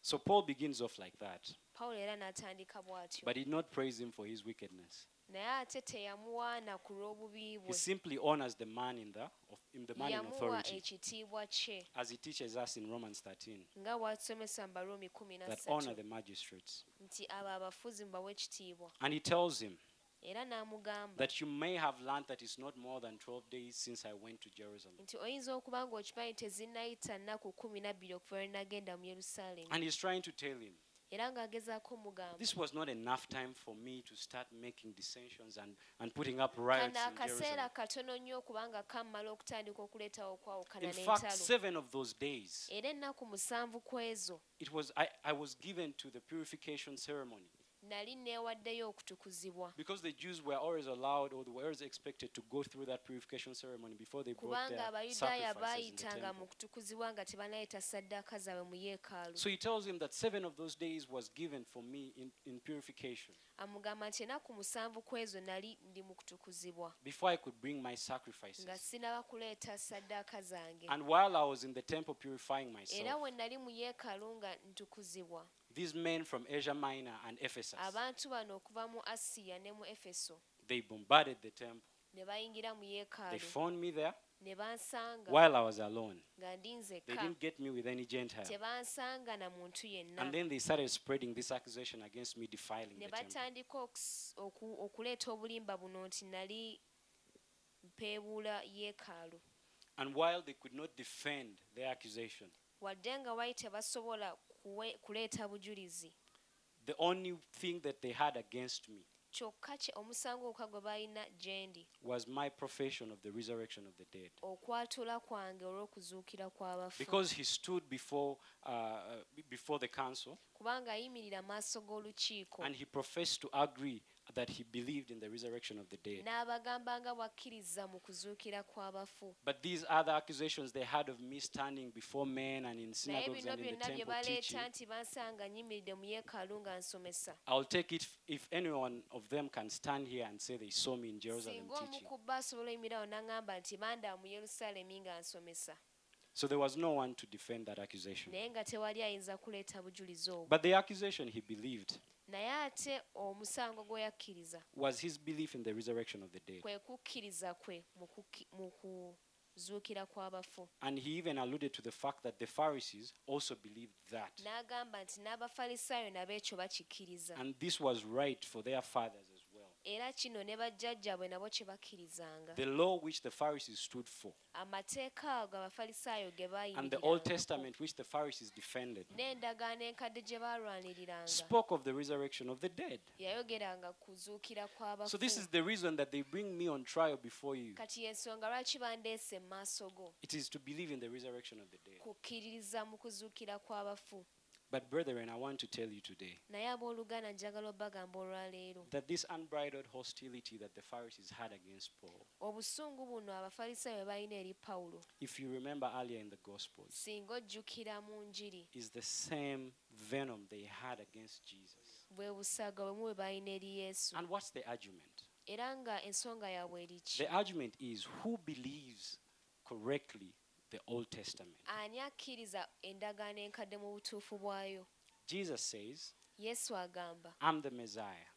S1: So Paul begins off like that,
S2: pawulo era n'atandika bw'atyo.
S1: But he did not praise him for his wickedness.
S2: naye ate teyamuwaana ku lw'obubi
S1: He simply honors the man in the of, in the man in authority, as he teaches us in Romans 13,
S2: nga bw'atusomesa mu barumi
S1: that honor the magistrates.
S2: nti abo abafuzi mubawe ekitiibwa.
S1: And he tells him
S2: era n'amugamba.
S1: That you may have learned that it's not more than 12 days since I went to Jerusalem.
S2: nti oyinza okuba ng'okimanyi tezinnayita nnaku kumi na bbiri okuva lwe nagenda mu
S1: And he's trying to tell him
S2: era ng'agezaako omugamba.
S1: This was not enough time for me to start making dissensions and, and putting up riots in
S2: akaseera
S1: Jerusalem.
S2: katono nnyo okubanga kammala okutandika okuleetawo okwawukana
S1: In fact,
S2: n'entalo.
S1: seven of those days,
S2: era ennaku musanvu ku ezo.
S1: it was I, I was given to the purification ceremony
S2: nali neewaddeyo okutukuzibwa.
S1: Because the Jews were always allowed or were always expected to go through that purification ceremony before they brought
S2: kubanga
S1: their
S2: abayudaaya baayitanga mu kutukuzibwa nga tebanaayita saddaaka zaabwe mu yeekaalu.
S1: So he tells him that seven of those days was given for me in, in purification.
S2: Amugamba nti ennaku musanvu ku ezo nali ndi mu kutukuzibwa.
S1: Before I could bring my sacrifices.
S2: nga sinaba kuleeta saddaaka zange.
S1: And while I was in the temple purifying
S2: era
S1: myself,
S2: we nali mu yeekaalu nga ntukuzibwa
S1: these men from Asia Minor and Ephesus,
S2: abantu bano okuva mu asiya ne mu efeso
S1: they bombarded the temple.
S2: ne bayingira mu
S1: They
S2: yeekaalu
S1: found me there
S2: ne bansanga
S1: while I was alone.
S2: nga ndi
S1: They
S2: nzekka
S1: didn't get me with any Gentile.
S2: tebansanga na muntu yenna
S1: And then they started spreading this accusation against me defiling
S2: ne
S1: the temple.
S2: batandika okus- oku- okuleeta obulimba buno nti nali mpeebuula yeekaalu
S1: And while they could not defend their accusation,
S2: wadde nga wali tebasobola kuleeta bujulizi.
S1: The only thing that they had against me
S2: kyokka omusango gwokka gwe gye ndi.
S1: was my profession of the resurrection of the dead.
S2: okwatula kwange olw'okuzuukira kw'abafu
S1: Because he stood before, uh, uh, before the council
S2: kubanga ayimirira maaso g'olukiiko.
S1: and he professed to agree that he believed in the resurrection of the dead.
S2: n'abagamba nga bwakkiriza mu kuzuukira kw'abafu
S1: But these other accusations they had of me standing before men and in
S2: naye
S1: synagogues
S2: bino
S1: and in the
S2: byonna bye
S1: temple teaching,
S2: baleeta nti bansanga nyimiridde mu yeekaalu nga nsomesa
S1: I'll take it if, if any one of them can stand here and say they saw me in Jerusalem
S2: singa omu
S1: teaching.
S2: ku bbo asobola oyimirawo n'aŋŋamba nti banda mu yerusaalemi nga nsomesa
S1: So there was no one to defend that accusation.
S2: naye nga tewali ayinza kuleeta bujulizi obwo
S1: But the accusation he believed
S2: naye ate omusango gwe yakkiriza
S1: was his belief in the resurrection of the dead.
S2: kwe kukkiriza kwe mu kuzuukira kw'abafu
S1: And he even alluded to the fact that the Pharisees also believed that.
S2: n'agamba nti n'abafalisaayo nabo ekyo bakikkiriza
S1: And this was right for their fathers.
S2: Era kino ne bajjajjaabwe nabo kye bakkirizanga.
S1: The law which the Pharisees stood for,
S2: amateeka ago abafalisaayo ge
S1: and the Old Testament which the Pharisees defended,
S2: n'endagaano enkadde gye baalwaniriranga
S1: spoke of the resurrection of the dead.
S2: yayogeranga kuzuukira
S1: So this is the reason that they bring me on trial before you.
S2: kati y'ensonga lwaki bandeese mu maaso go?
S1: It is to believe in the resurrection of the dead.
S2: kukkiririza mu kuzuukira kw'abafu
S1: But brethren, I want to tell you today
S2: naye abooluganda njagala obbagamba olwaleero.
S1: that this unbridled hostility that the Pharisees had against Paul,
S2: obusungu buno abafalisaayo bwe balina eri pawulo.
S1: if you remember earlier in the Gospels,
S2: singa ojjukira mu njiri.
S1: is the same venom they had against Jesus.
S2: bwe busaga bwe mu bwe balina eri yesu.
S1: And what's the argument?
S2: era nga ensonga yaabwe eri ki
S1: The argument is who believes correctly the Old Testament.
S2: ani akkiriza endagaano enkadde mu butuufu bwayo
S1: Jesus says,
S2: yesu agamba
S1: I'm the Messiah,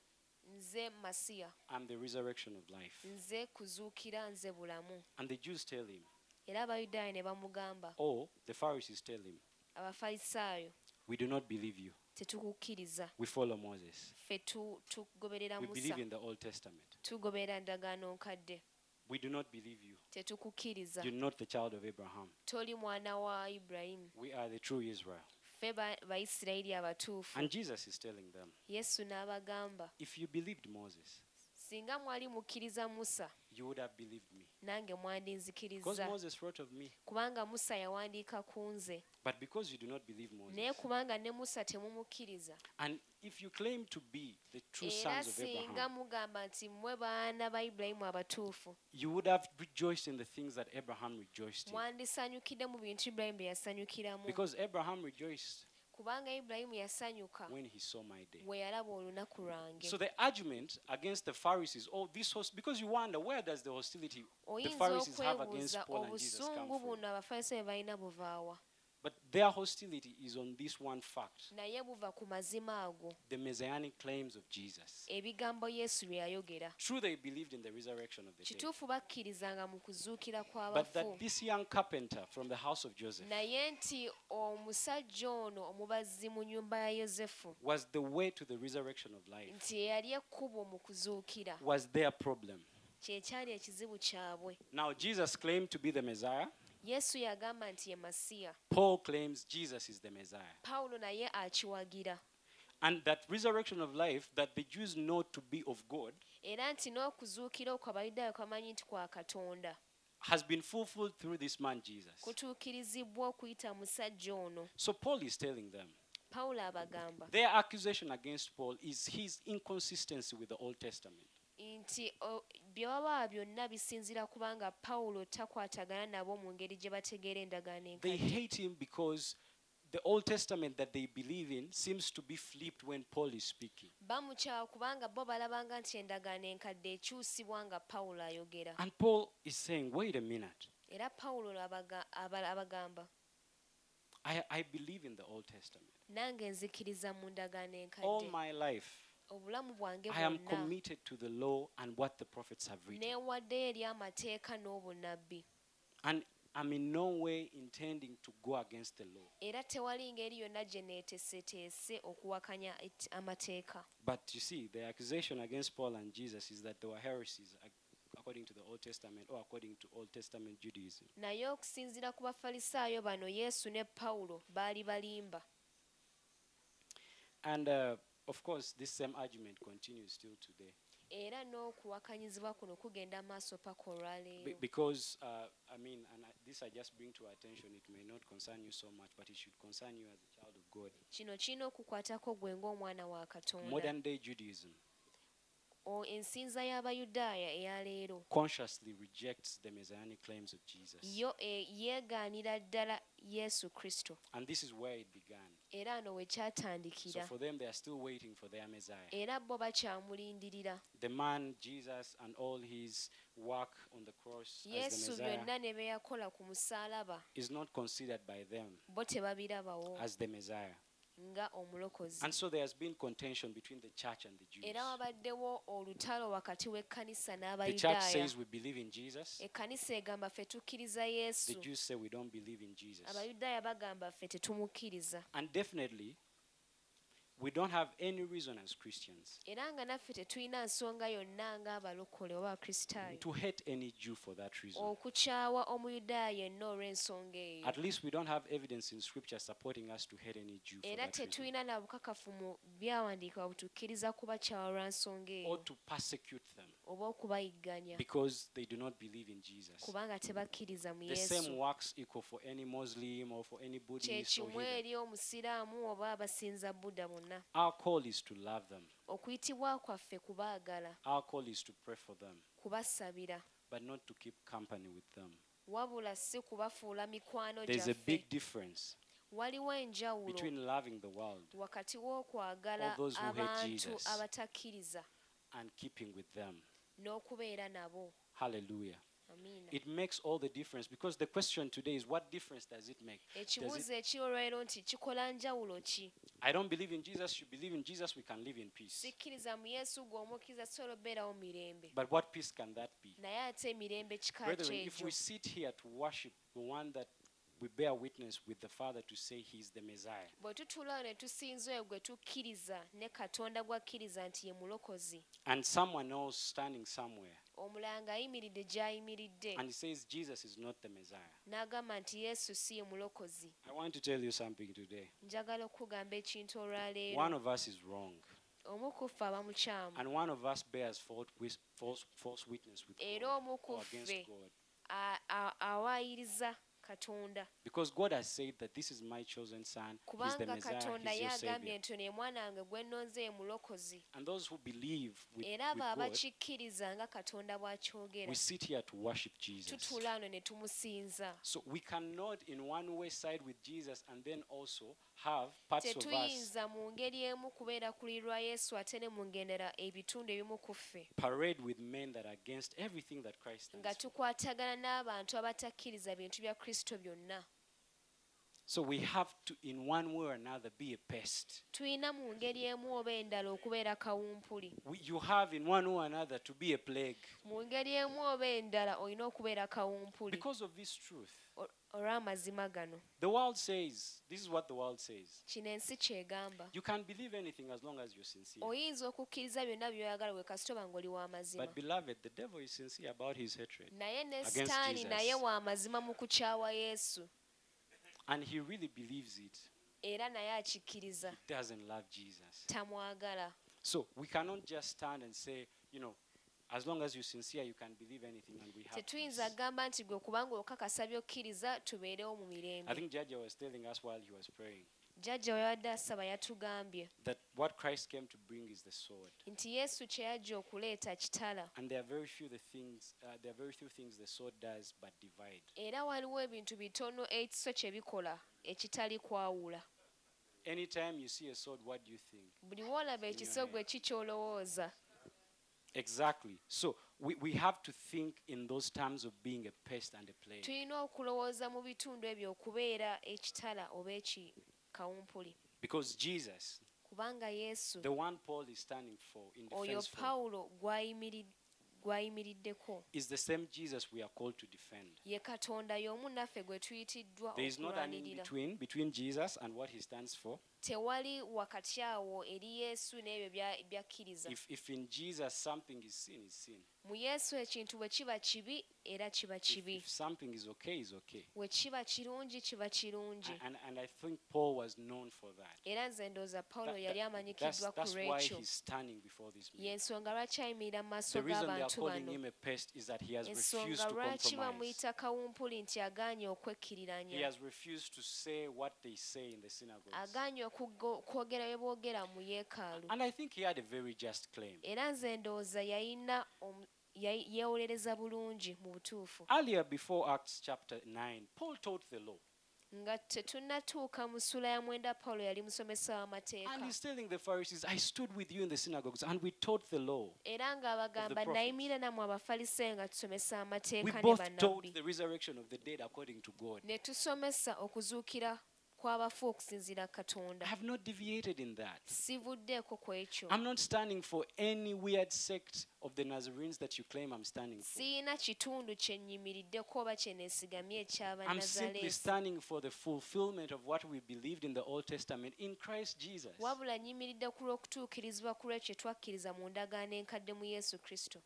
S2: nze masiya
S1: I'm the resurrection of life.
S2: nze kuzuukira nze bulamu
S1: And the Jews tell him,
S2: era abayudaaya ne bamugamba
S1: or the Pharisees tell him,
S2: abafalisaayo
S1: We do not believe you.
S2: tetukukkiriza
S1: We follow Moses.
S2: ffe tu- tugoberera
S1: We believe in the Old Testament.
S2: tugoberera ndagaano nkadde
S1: We do not believe you.
S2: Tetukukkiriza
S1: You're not the child of Abraham.
S2: toli mwana wa ibulayimu
S1: We are the true Israel.
S2: ffe ba- bayisirayiri abatuufu
S1: And Jesus is telling them,
S2: yesu n'abagamba
S1: if you believed Moses,
S2: singa mwali mukkiriza musa
S1: you would have believed me.
S2: Nange mwandinzikiriza
S1: Moses wrote of me.
S2: kubanga musa yawandiika ku nze
S1: But because you do not believe Moses,
S2: kubanga ne musa temumukkiriza
S1: and if you claim to be the true sons of Abraham,
S2: mugamba nti mmwe baana ba ibulayimu abatuufu
S1: you would have rejoiced in the things that Abraham rejoiced in.
S2: mwandisanyukidde mu bintu ibulayimu bye yasanyukiramu
S1: Because Abraham rejoiced
S2: kubanga ibulayimu yasanyuka
S1: when he saw my day.
S2: bwe yalaba olunaku lwange
S1: So the argument against the Pharisees, oh, this host, because you wonder where does the hostility the
S2: oyinza
S1: Pharisees have against
S2: okwebuuza
S1: Paul and Jesus come
S2: obusungu
S1: from?
S2: Buno abafalisaayo balina buvaawa
S1: But their hostility is on this one fact:
S2: naye buva ku mazima ago
S1: the messianic claims of Jesus.
S2: ebigambo yesu bye yayogera
S1: True, they believed in the resurrection of the dead,
S2: kituufu bakkirizanga mu kuzuukira
S1: but
S2: kw'abafu
S1: that this young carpenter from the house of Joseph
S2: naye nti omusajja ono omubazzi mu nnyumba ya yozefu
S1: was the way to the resurrection of life.
S2: nti eyali ekkubo mu kuzuukira
S1: Was their problem?
S2: kyekyali ekizibu kyabwe
S1: Now Jesus claimed to be the Messiah.
S2: Yesu yagamba nti ye masiya
S1: Paul claims Jesus is the Messiah.
S2: pawulo naye akiwagira
S1: And that resurrection of life that the Jews know to be of God
S2: era nti n'okuzuukira okwo abayudaaya kwamanyi nti kwa katonda
S1: has been fulfilled through this man Jesus.
S2: kutuukirizibwa okuyita musajja ono
S1: So Paul is telling them
S2: pawulo abagamba
S1: their accusation against Paul is his inconsistency with the Old Testament.
S2: Nti bye baba byonna bisinzira kubanga pawulo takwatagana nabo mu ngeri gye bategeera endagaano
S1: They
S2: enkadde
S1: hate him because the Old Testament that they believe in seems to be flipped when Paul is speaking.
S2: bamukyawa kubanga bo balabanga nti endagaano enkadde ekyusibwa nga pawulo ayogera
S1: And Paul is saying, wait a minute.
S2: era pawulo abaga- aba- abagamba
S1: I, I believe in the Old Testament.
S2: nange nzikiriza mu ndagaano
S1: All my life,
S2: obulamu bwange
S1: I am
S2: bwonna
S1: committed to the law and what the prophets have written.
S2: eri amateeka
S1: And I'm in no way intending to go against the law.
S2: era tewali ngeri yonna gye neeteeseteese okuwakanya et- amateeka
S1: But you see, the accusation against Paul and Jesus is that there were heresies ac- according to the Old Testament or according to Old Testament Judaism.
S2: naye okusinziira ku bafalisaayo bano yesu ne pawulo baali balimba
S1: And uh, of course, this same argument continues still today.
S2: era n'okuwakanyizibwa kuno kugenda maaso paka
S1: Be-
S2: olwaleero
S1: because, uh, I mean, and I, this I just bring to our attention, it may not concern you so much, but it should concern you as a child of God.
S2: kino kirina okukwatako gwe ng'omwana wa katonda
S1: Modern day Judaism
S2: O- ensinza y'abayudaaya eya leero
S1: consciously rejects the messianic claims of Jesus.
S2: yo e- yeegaanira ddala yesu kristo
S1: And this is where it began.
S2: Era ano we
S1: So for them, they are still waiting for their Messiah.
S2: era bo bakyamulindirira
S1: The man, Jesus, and all his work on the cross
S2: yesu
S1: Messiah
S2: byonna ne bye yakola ku musaalaba
S1: is not considered by them
S2: bo tebabirabawo
S1: as the Messiah.
S2: Nga omulokozi
S1: And so there has been contention between the church and the Jews.
S2: era wabaddewo olutalo wakati w'ekkanisa
S1: The church
S2: n'abayudaaya
S1: says we believe in Jesus.
S2: ekkanisa egamba ffe tukkiriza
S1: The
S2: yesu
S1: Jews say we don't believe in Jesus.
S2: abayudaaya bagamba ffe tetumukkiriza
S1: And definitely, we don't have any reason as Christians
S2: era nga naffe tetulina nsonga yonna ng'abalokole oba
S1: to hate any Jew for that reason.
S2: okukyawa omuyudaaya yenna olw'ensonga eyo
S1: At least we don't have evidence in Scripture supporting us to hate any Jew for
S2: era
S1: that reason.
S2: tetulina na bukakafu mu byawandiikibwa butukkiriza kubakyawa lwa nsonga
S1: Or
S2: eyo
S1: to persecute them
S2: oba okubayigganya
S1: because they do not believe in Jesus.
S2: kubanga tebakkiriza mu
S1: The same works equal for any Muslim or for any Buddhist or
S2: kyekimu eri omusiraamu oba abasinza budda bonna
S1: Our call is to love them.
S2: okuyitibwa kwaffe kubaagala
S1: Our call is to pray for them,
S2: kubasabira
S1: but not to keep company with them.
S2: wabula si kubafuula mikwano
S1: There's a big difference
S2: waliwo enjawulo
S1: between loving the world
S2: wakati w'okwagala
S1: All those who hate
S2: abantu
S1: Jesus.
S2: abatakkiriza
S1: and keeping with them.
S2: N'okubeera nabo
S1: Hallelujah. It makes all the difference because the question today is what difference does it make? Does it,
S2: ekibuuzo ekyolwero nti kikola njawulo ki
S1: I don't believe in Jesus. You believe in Jesus, we can live in peace.
S2: sikkiriza mu yesu gw'omukkiriza sobola obeerawo mirembe
S1: But what peace can that be?
S2: naye ate emirembe kika
S1: Brethren, if we sit here to worship the one that we bear witness with the Father to say he is the Messiah.
S2: bwe tutuulawo ne tusinza oyo gwe tukkiriza ne katonda gw'akkiriza nti ye mulokozi
S1: And someone else standing somewhere
S2: omulala ng'ayimiridde gy'ayimiridde
S1: and he says Jesus is not the Messiah.
S2: n'agamba nti yesu si ye mulokozi
S1: I want to tell you something today.
S2: njagala okukugamba ekintu
S1: One of us is wrong,
S2: omu ku ffe aba mukyamu
S1: and one of us bears false, witness with
S2: era omu ku
S1: against God.
S2: a- a- awaayiriza katonda
S1: Because God has said that this is my chosen son, He's the
S2: kubanga
S1: Messiah,
S2: katonda
S1: He's your
S2: agambye
S1: Savior.
S2: nti ono ye mwana wange gwe nnonze ye mulokozi
S1: And those who believe with,
S2: era abo
S1: God,
S2: abakikkiriza nga katonda bw'akyogera
S1: we sit here to worship Jesus.
S2: ne tumusinza
S1: So we cannot, in one way, side with Jesus and then also have parts of us.
S2: Tetuyinza mu ngeri emu kubeera ku luli lwa yesu ate ne mu ngendera ebitundu ebimu ku ffe.
S1: Parade with men that are against everything that Christ stands
S2: nga tukwatagana n'abantu abatakkiriza bintu bya kristo byonna.
S1: So we have to, in one way or another, be a pest.
S2: tulina emu oba kawumpuli.
S1: We, you have, in one way or another, to be a plague.
S2: Mu emu oba endala olina okubeera kawumpuli.
S1: Because of this truth.
S2: O- olw'amazima gano
S1: The world says, this is what the world says.
S2: kino ensi kyegamba
S1: You can believe anything as long as you're sincere.
S2: oyinza okukkiriza byonna byoyagala bwe kasitoba ng'oli w'amazima
S1: But beloved, the devil is sincere about his hatred.
S2: naye ne
S1: Against
S2: sitaani
S1: Jesus.
S2: naye wa mazima mu kukyawa yesu
S1: And he really believes it.
S2: era naye akikkiriza
S1: He doesn't love Jesus.
S2: tamwagala
S1: So we cannot just stand and say, you know, as long as you're sincere, you can believe anything and we have
S2: tetuyinza agamba nti gwe kubanga okakasa by'okkiriza tubeerewo mu
S1: I
S2: mirembe
S1: think Jaja was telling us while he was praying
S2: jjajja weyabadde asaba yatugambye
S1: that what Christ came to bring is the sword.
S2: nti yesu kye yajja okuleeta kitala
S1: And there are very few the things uh, there are very few things the sword does but divide.
S2: era waliwo ebintu bitono ekiso kye bikola ekitali kwawula
S1: Anytime you see a sword, what do you think?
S2: buli woolaba ekiso gwe kikyolowooza
S1: Exactly. So we, we have to think in those terms of being a pest and a plague.
S2: tulina okulowooza mu bitundu ebyo okubeera ekitala oba ekikawumpuli
S1: Because Jesus,
S2: kubanga yesu
S1: the one Paul is standing for in
S2: oyo pawulo gw'ayimiriddeko
S1: is the same Jesus we are called to defend.
S2: ye katonda y'omu naffe gwe tuyitiddwa
S1: There is not an in between between Jesus and what he stands for.
S2: Tewali wakati awo eri yesu n'ebyo bya- byakkiriza
S1: If, if in Jesus something is sin, is sin.
S2: mu yesu ekintu bwe kiba kibi era kiba kibi
S1: something is okay, is okay.
S2: bwe kiba kirungi kiba kirungi
S1: And, and I think Paul was known for that.
S2: era nze ndowooza pawulo yali amanyikiddwa ku
S1: that's why he's standing before this
S2: y'ensonga lwaki ayimirira mu maaso
S1: The reason they are
S2: g'abantu
S1: calling
S2: bano.
S1: him a pest is that he has refused
S2: ensonga
S1: to
S2: lwaki bamuyita kawumpuli nti agaanye
S1: He
S2: okwekkiriranya
S1: has refused to say what they say in the
S2: agaanye okugo- bye boogera mu yeekaalu.
S1: And I think he had a very just claim.
S2: era nze ndowooza yalina yayi- yeewolereza bulungi mu butuufu
S1: Earlier, before Acts chapter 9, Paul taught the law.
S2: nga tetunnatuuka mu ssula ya mwenda pawulo yali musomesa
S1: And
S2: w'amateeka
S1: he's telling the Pharisees, I stood with you in the synagogues and we taught the law.
S2: era ng'abagamba
S1: prophets.
S2: nayimirira nammwe abafalisaayo nga tusomesa amateeka ne
S1: both taught
S2: bannabbi
S1: the resurrection of the dead according to God.
S2: ne tusomesa okuzuukira kw'abafu okusinziira
S1: I
S2: katonda
S1: have not deviated in that.
S2: sivuddeeko ku ekyo
S1: I'm not standing for any weird sect of the Nazarenes that you claim I'm standing for.
S2: siina kitundu kye nnyimiriddeko oba kye neesigamye
S1: I'm simply
S2: eky'abanazaaleesi
S1: standing for the fulfillment of what we believed in the Old Testament in Christ Jesus.
S2: wabula nnyimiridde ku lw'okutuukirizibwa ku lwekyo twakkiriza mu ndagaano enkadde mu yesu kristo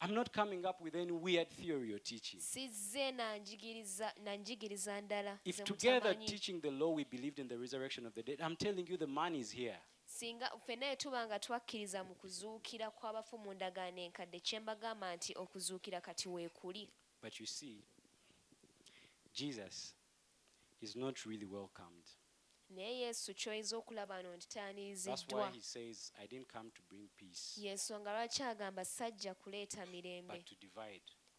S1: I'm not coming up with any weird theory or teaching.
S2: sizze nanjigiriza nanjigiriza ndala
S1: If together teaching the law we believed in the resurrection of the dead, I'm telling you the man is here.
S2: singa ffenna tuba nga twakkiriza mu kuzuukira kw'abafu mu ndagaano enkadde kye mbagamba nti okuzuukira kati weekuli
S1: But you see, Jesus is not really welcomed.
S2: Naye yesu ky'oyinza okulaba no nti
S1: peace,
S2: y'ensonga lwaki agamba sajja kuleeta mirembe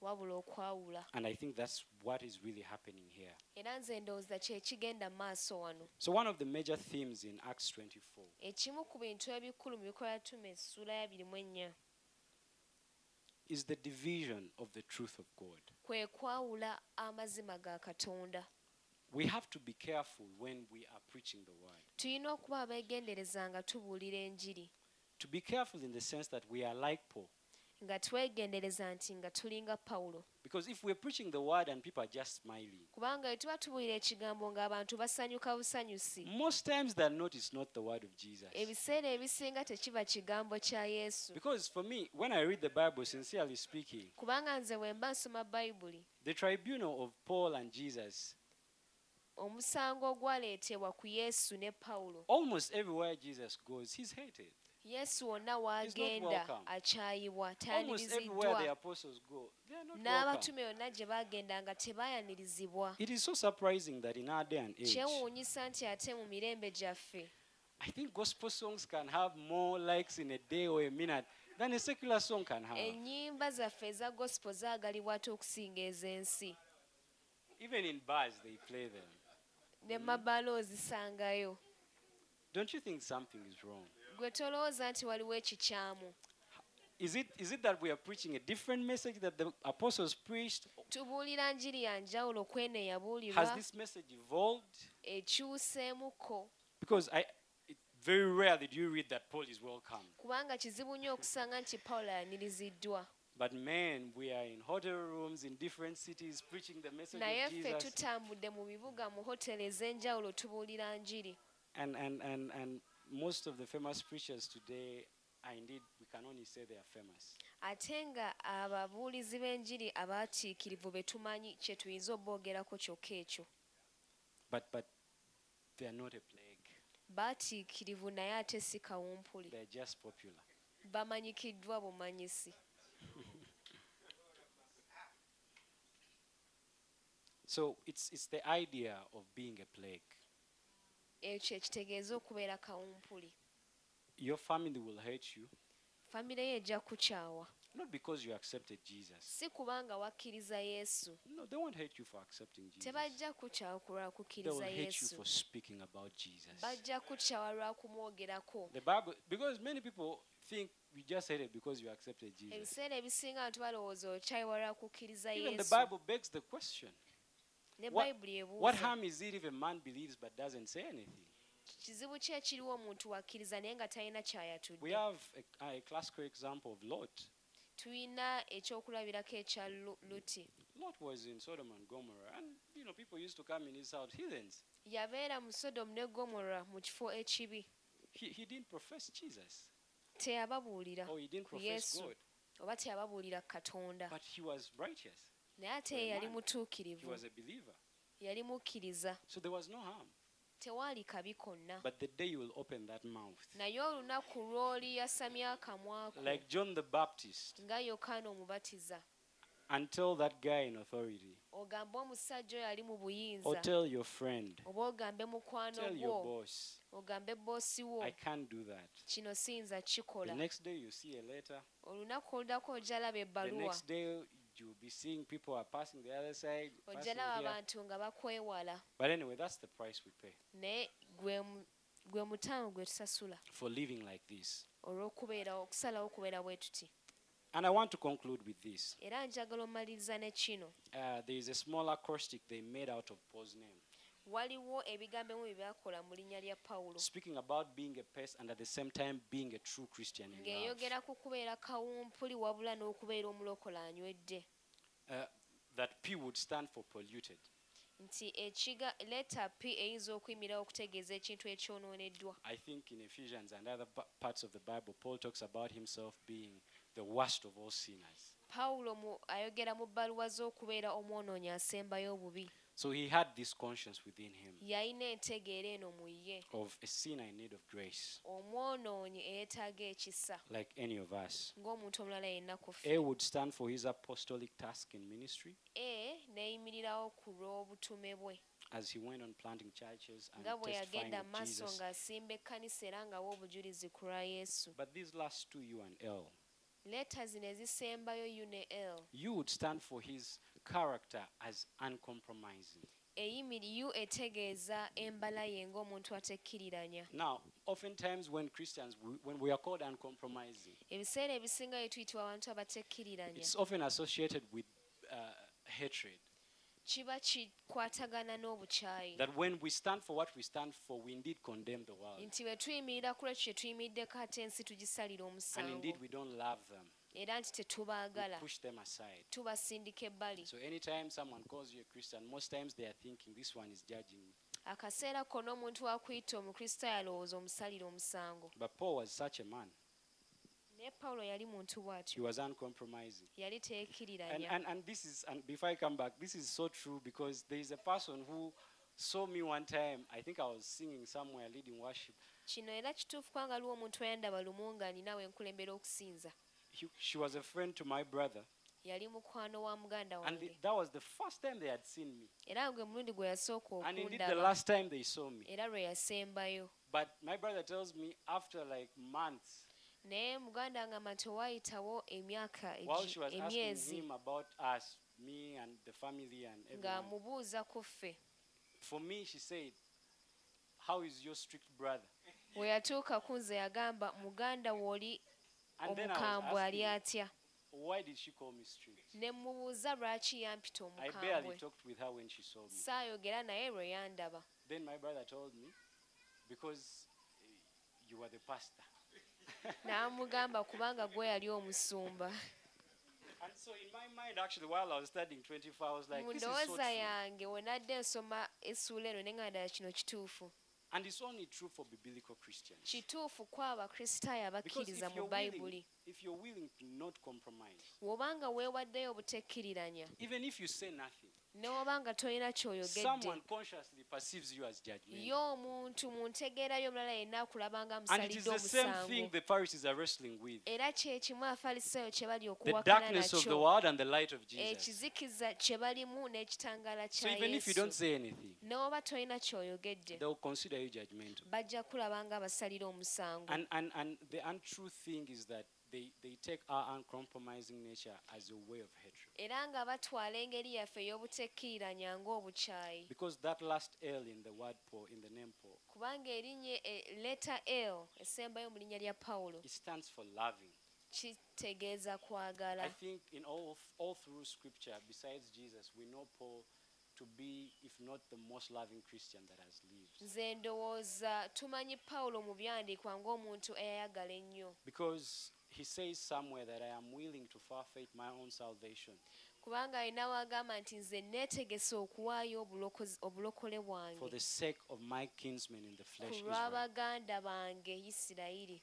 S2: wabula okwawula?
S1: And I think that's what is really happening here.
S2: era nze ndowooza kye kigenda mu maaso wano.
S1: So, one of the major themes in Acts 24
S2: ekimu ku bintu ebikulu mu bikola tuma essula ya birimu ennya.
S1: Is the division of the truth of God.
S2: kwe kwawula amazima ga katonda
S1: We have to be careful when we are preaching the word.
S2: tulina okuba abeegendereza nga tubuulira enjiri
S1: To be careful in the sense that we are like Paul.
S2: nga twegendereza nti nga tulinga pawulo
S1: Because if we're preaching the word and people are just smiling,
S2: kubanga tubuulira ekigambo ng'abantu basanyuka busanyusi
S1: most times they're not, it's not the word of Jesus.
S2: ebiseera ebisinga tekiba kigambo kya yesu
S1: Because for me, when I read the Bible, sincerely speaking,
S2: kubanga nze bwe mba nsoma bayibuli
S1: the tribunal of Paul and Jesus,
S2: omusango ogwaleetebwa ku yesu ne pawulo
S1: almost everywhere Jesus goes, he's hated.
S2: yesu wonna w'agenda
S1: welcome.
S2: akyayibwa
S1: Almost everywhere the
S2: tayaniriziddwa
S1: apostles go, they are not welcome.
S2: n'abatume yonna gye baagenda nga tebaayanirizibwa
S1: It is so surprising that in our day and age,
S2: kyewuunyisa nti ate mu mirembe gyaffe
S1: I think gospel songs can have more likes in a day or a minute than a secular song can have.
S2: ennyimba zaffe eza gospel zaagalibwa ate okusinga ez'ensi
S1: Even in bars, they play them.
S2: Ne mm. mabaala ozisangayo
S1: Don't you think something is wrong?
S2: gwe tolowooza nti waliwo ekikyamu
S1: Is it, is it that we are preaching a different message that the apostles preached?
S2: tubuulira njiri ya njawulo kweno
S1: Has
S2: eyabuulirwa
S1: this message evolved?
S2: ekyuseemuko
S1: Because I, it, very rarely do you read that Paul is welcome.
S2: kubanga kizibu nnyo okusanga nti pawulo ayaniriziddwa
S1: But man, we are in hotel rooms in different cities preaching the message
S2: naye
S1: of
S2: ffe
S1: Jesus.
S2: tutambudde mu bibuga mu hoteri ez'enjawulo tubuulira njiri
S1: And, and, and, and most of the famous preachers today are indeed, we can only say they are famous.
S2: ate nga ababuulizi b'enjiri abaatiikirivu be tumanyi kye tuyinza obboogerako kyokka ekyo
S1: But, but they are not a plague.
S2: baatiikirivu naye ate si kawumpuli
S1: They're just popular.
S2: bamanyikiddwa bumanyisi
S1: So it's, it's the idea of being a plague.
S2: ekyo ekitegeeza okubeera kawumpuli
S1: Your family will hate you,
S2: famire ye ejja kukyawa
S1: not because you accepted Jesus.
S2: si kubanga wakkiriza yesu
S1: No, they won't hate you for accepting Jesus.
S2: tebajja kukyawa ku lwa
S1: They will
S2: kukkiriza
S1: hate you
S2: yesu
S1: for speaking about Jesus.
S2: bajja kukyawa lwa kumwogerako
S1: The Bible, because many people think you just hate it because you accepted Jesus.
S2: ebiseera ebisinga abantu balowooza okyayiwa lwa kukkiriza
S1: Even the
S2: yesu
S1: Bible begs the question
S2: ne
S1: what-
S2: bayibuli
S1: what
S2: ebuuza
S1: harm is it if a man believes but doesn't say anything?
S2: kizibu ki ekiriwo omuntu wakkiriza naye nga talina
S1: We
S2: kyayatudde
S1: have a, a classical example of Lot.
S2: tulina ekyokulabirako ekya Lu- luti
S1: Lot was in Sodom and Gomorrah, and you know people used to come in his house, heathens.
S2: yabeera mu sodomu ne gomora mu kifo ekibi
S1: He, he didn't profess Jesus,
S2: teyababuulira
S1: or he didn't profess
S2: yesu
S1: God,
S2: oba teyababuulira katonda
S1: but he was righteous.
S2: naye ate ye yali mutuukirivu. Yali mukkiriza. Tewaali kabi konna. Naye olunaku lw'oli yasamya akamwa ko nga yokaana omubatiza.
S1: And tell that guy in authority. Or tell your friend. Tell your boss. I can't do that. The next day you see a letter. The next day you'll be seeing people are passing the other side.
S2: ojja laba abantu nga bakwewala
S1: But anyway, that's the price we pay
S2: naye gwe mu- gwe tusasula
S1: for living like this.
S2: olw'okubeera okusalawo okubeera bwe tuti
S1: And I want to conclude with this.
S2: era njagala omaliriza ne kino
S1: Uh, there is a small acrostic they made out of Paul's name,
S2: waliwo ebigambo ebimu bye byakola mu linnya lya pawulo.
S1: Speaking about being a pest and at the same time being a true Christian in
S2: ng'eyogera ku kubeera kawumpuli wabula n'okubeera omulokola anywedde
S1: Uh, that P would stand for polluted.
S2: nti ekiga leta p eyinza okuyimirawo okutegeeza ekintu ekyonooneddwa
S1: I think in Ephesians and other pa- parts of the Bible, Paul talks about himself being the worst of all sinners.
S2: pawulo ayogera mu bbaluwa z'okubeera omwonoonyi asembayo obubi
S1: So he had this conscience within him
S2: yalina entegeera eno mu ye.
S1: of a sinner in need of grace,
S2: omwonoonyi eyeetaaga ekisa
S1: like any of us.
S2: ng'omuntu omulala yenna ku ffe.
S1: A would stand for his apostolic task in ministry
S2: e neeyimirirawo ku lw'obutume bwe.
S1: as he went on planting churches and
S2: nga bwe
S1: testifying
S2: yagenda
S1: of
S2: maaso
S1: Jesus.
S2: ng'asimba ekkanisa era ng'awa obujulizi ku lwa yesu.
S1: But these last two, U and L,
S2: leeta zino ezisembayo u ne l.
S1: you would stand for his character as uncompromising.
S2: eyimiri u etegeeza embala ye ng'omuntu atekkiriranya
S1: Now, oftentimes when Christians, we, when we are called uncompromising,
S2: ebiseera ebisinga tuyitibwa abantu abatekkiriranya
S1: it's often associated with uh, hatred.
S2: kiba kikwatagana n'obukyayi
S1: That when we stand for what we stand for, we indeed condemn the world.
S2: nti bwe tuyimirira ku ekyo kye tuyimiriddeko ate ensi tugisalira
S1: And
S2: omusango
S1: indeed, we don't love them.
S2: era nti tetubaagala tubasindika ebbali. Akaseera konna omuntu wakuyita omukristaayo alowooza omusalira omusango. Naye pawulo yali muntu
S1: bw'atyoyali teekkiriranyabeforeback
S2: kino era kituufu kubanga aliwo omuntu eyandaba lumu nga ninawe nkulembera okusinza.
S1: He, she was a friend to my brother.
S2: yali mukwano wa muganda
S1: And
S2: wange
S1: that was the first time they had seen me.
S2: era gwe mulundi gwe yasooka
S1: And indeed, the
S2: okundaba
S1: last time they saw me.
S2: lwe yasembayo
S1: But my brother tells me after like months,
S2: naye muganda ngamba nti waayitawo emyaka
S1: while she was asking
S2: emyezi
S1: him about us, me and the family and everyone,
S2: ng'amubuuza ku ffe
S1: for me, she said, How is your strict brother?
S2: yatuuka ku nze yagamba muganda wooli omukambwe ali atya? Ne mubuuza lwaki yampita omukambwe. saayogera naye lwe yandaba. N'amugamba kubanga gwe yali omusumba. Mu ndowooza yange we nadde nsoma essuula eno neŋŋanda kino kituufu.
S1: And it's only true for biblical Christians.
S2: kituufu ku abakristaayo
S1: Because if
S2: abakkiriza mu bayibuli
S1: if you're willing to not compromise,
S2: bw'obanga weewaddeyo obutekkiriranya
S1: even if you say nothing,
S2: ne wobanga tolina ky'oyogedde
S1: consciously perceives you as
S2: ye omuntu mu omulala yenna akulaba nga
S1: And it is the same thing
S2: omusango
S1: the Pharisees are wrestling with
S2: era kye kimu abafalisaayo kye bali
S1: the
S2: okuwakana
S1: darkness of the
S2: nakyo
S1: world and the light of Jesus.
S2: ekizikiza kye balimu n'ekitangaala
S1: So
S2: kya
S1: even if you don't
S2: yesu
S1: say anything,
S2: tolina ky'oyogedde
S1: they'll consider you judgmental.
S2: bajja kulaba nga abasalira omusango
S1: And, and, and the untrue thing is that they, they take our uncompromising nature as a way of hatred.
S2: Era nga batwala engeri yaffe ey'obutekkiriranya ng'obukyayi
S1: Because that last L in the word Paul, in the name Paul,
S2: kubanga erinnya leta l esembayo mu linnya lya pawulo
S1: it stands for loving.
S2: kitegeeza kwagala
S1: I think in all, all through scripture, besides Jesus, we know Paul to be, if not the most loving Christian that has lived.
S2: nze ndowooza tumanyi pawulo mu byandiikwa ng'omuntu eyayagala ennyo
S1: Because he says somewhere that I am willing to forfeit my own salvation
S2: kubanga alina wagamba nti nze neetegese okuwaayo obulokozi- obulokole
S1: for the sake of my kinsmen in the
S2: ku
S1: flesh. Israel.
S2: lw'abaganda bange isirayiri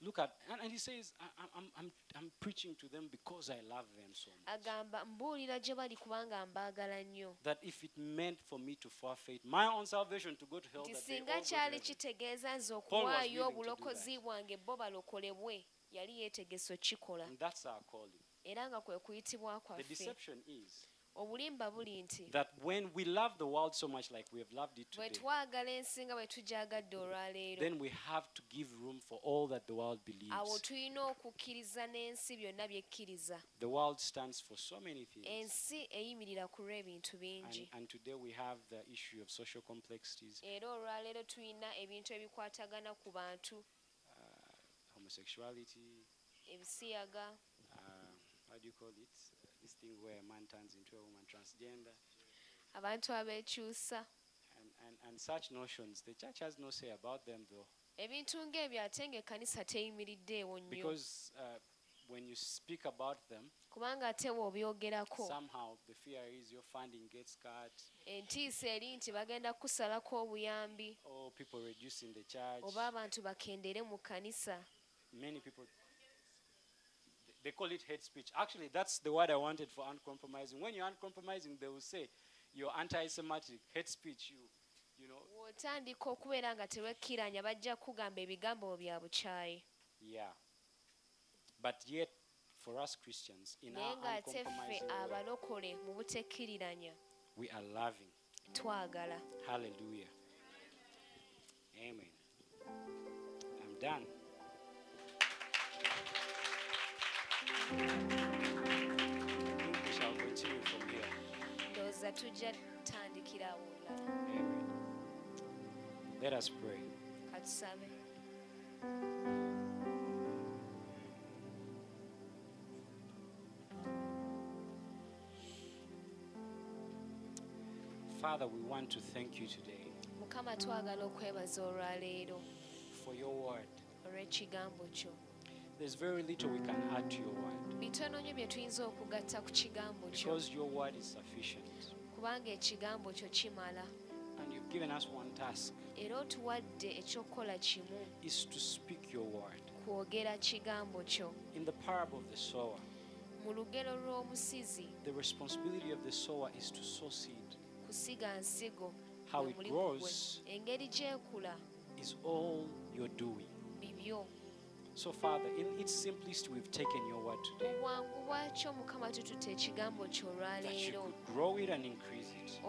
S1: Look at, and, and he says, I, I'm, I'm, I'm preaching to them because I love them so much.
S2: agamba mbuulira gye bali kubanga mbaagala nnyo
S1: That if it meant for me to forfeit my own salvation to go to hell,
S2: nti
S1: that they all
S2: singa
S1: go to
S2: kyali
S1: heaven.
S2: kitegeeza nze
S1: willing
S2: okuwaayo
S1: to do
S2: obulokozi bwange bo balokolebwe yali yeetegeso kikola
S1: And that's our calling.
S2: era nga kwe kuyitibwa
S1: The
S2: kwaffe
S1: deception is
S2: obulimba buli nti
S1: that when we love the world so much like we have loved it
S2: bwe
S1: today,
S2: twagala ensi nga bwe tujagadde olwaleero
S1: then we have to give room for all that the world
S2: awo
S1: believes.
S2: tulina okukkiriza n'ensi byonna byekkiriza
S1: The world stands for so many things.
S2: ensi eyimirira ku lw'ebintu
S1: And,
S2: bingi
S1: and today we have the issue of social complexities,
S2: era olwaleero tulina ebintu ebikwatagana ku bantu
S1: homosexuality,
S2: ebisiyaga
S1: uh, how do you call it? Uh, this thing where a man turns into a woman, transgender,
S2: abantu abeekyusa
S1: and, and, and such notions. The church has no say about them though,
S2: ebintu ng'ebyo ate ng'ekkanisa teyimiriddeewo nnyo.
S1: Because uh, when you speak about them,
S2: kubanga ate bw'obyogerako
S1: somehow the fear is your funding gets cut,
S2: entiisa eri nti bagenda kusalako obuyambi.
S1: Or people reducing the church.
S2: oba abantu bakendere mu kkanisa
S1: Many people. They call it hate speech. Actually, that's the word I wanted for uncompromising. When you're uncompromising, they will say you're anti-Semitic, hate speech. You, you know,
S2: okubeera nga tewekkiranya bajja kugamba ebigambo bya bukyayi
S1: Yeah. But yet, for us Christians, in our uncompromising
S2: abalokole mu butekkiriranya
S1: we are loving.
S2: twagala
S1: Hallelujah. Amen. I'm done. We shall continue from here.
S2: ndowooza tujja tandikira awo olulala
S1: Amen. Let us pray.
S2: katusabe
S1: Father, we want to thank you today
S2: mukama twagala okwebaza olwaleero
S1: for your word.
S2: olw'ekigambo kyo
S1: there's very little we can add to your word
S2: bitono nnyo bye tuyinza okugatta ku kigambo kyo
S1: because your word is sufficient.
S2: kubanga ekigambo kyo kimala
S1: And you've given us one task
S2: era otuwadde ekyokukola kimu
S1: is to speak your word.
S2: kwogera kigambo kyo
S1: In the parable of the sower,
S2: mu lugero lw'omusizi
S1: the responsibility of the sower is to sow seed.
S2: kusiga nsigo
S1: How it
S2: gwe.
S1: grows
S2: engeri gy'ekula
S1: is all you're doing.
S2: bibyo
S1: So, Father, in its simplest, we've taken your word today.
S2: mu bwangu bwakyo mukama tututte ekigambo kyo
S1: That you could grow it and increase it.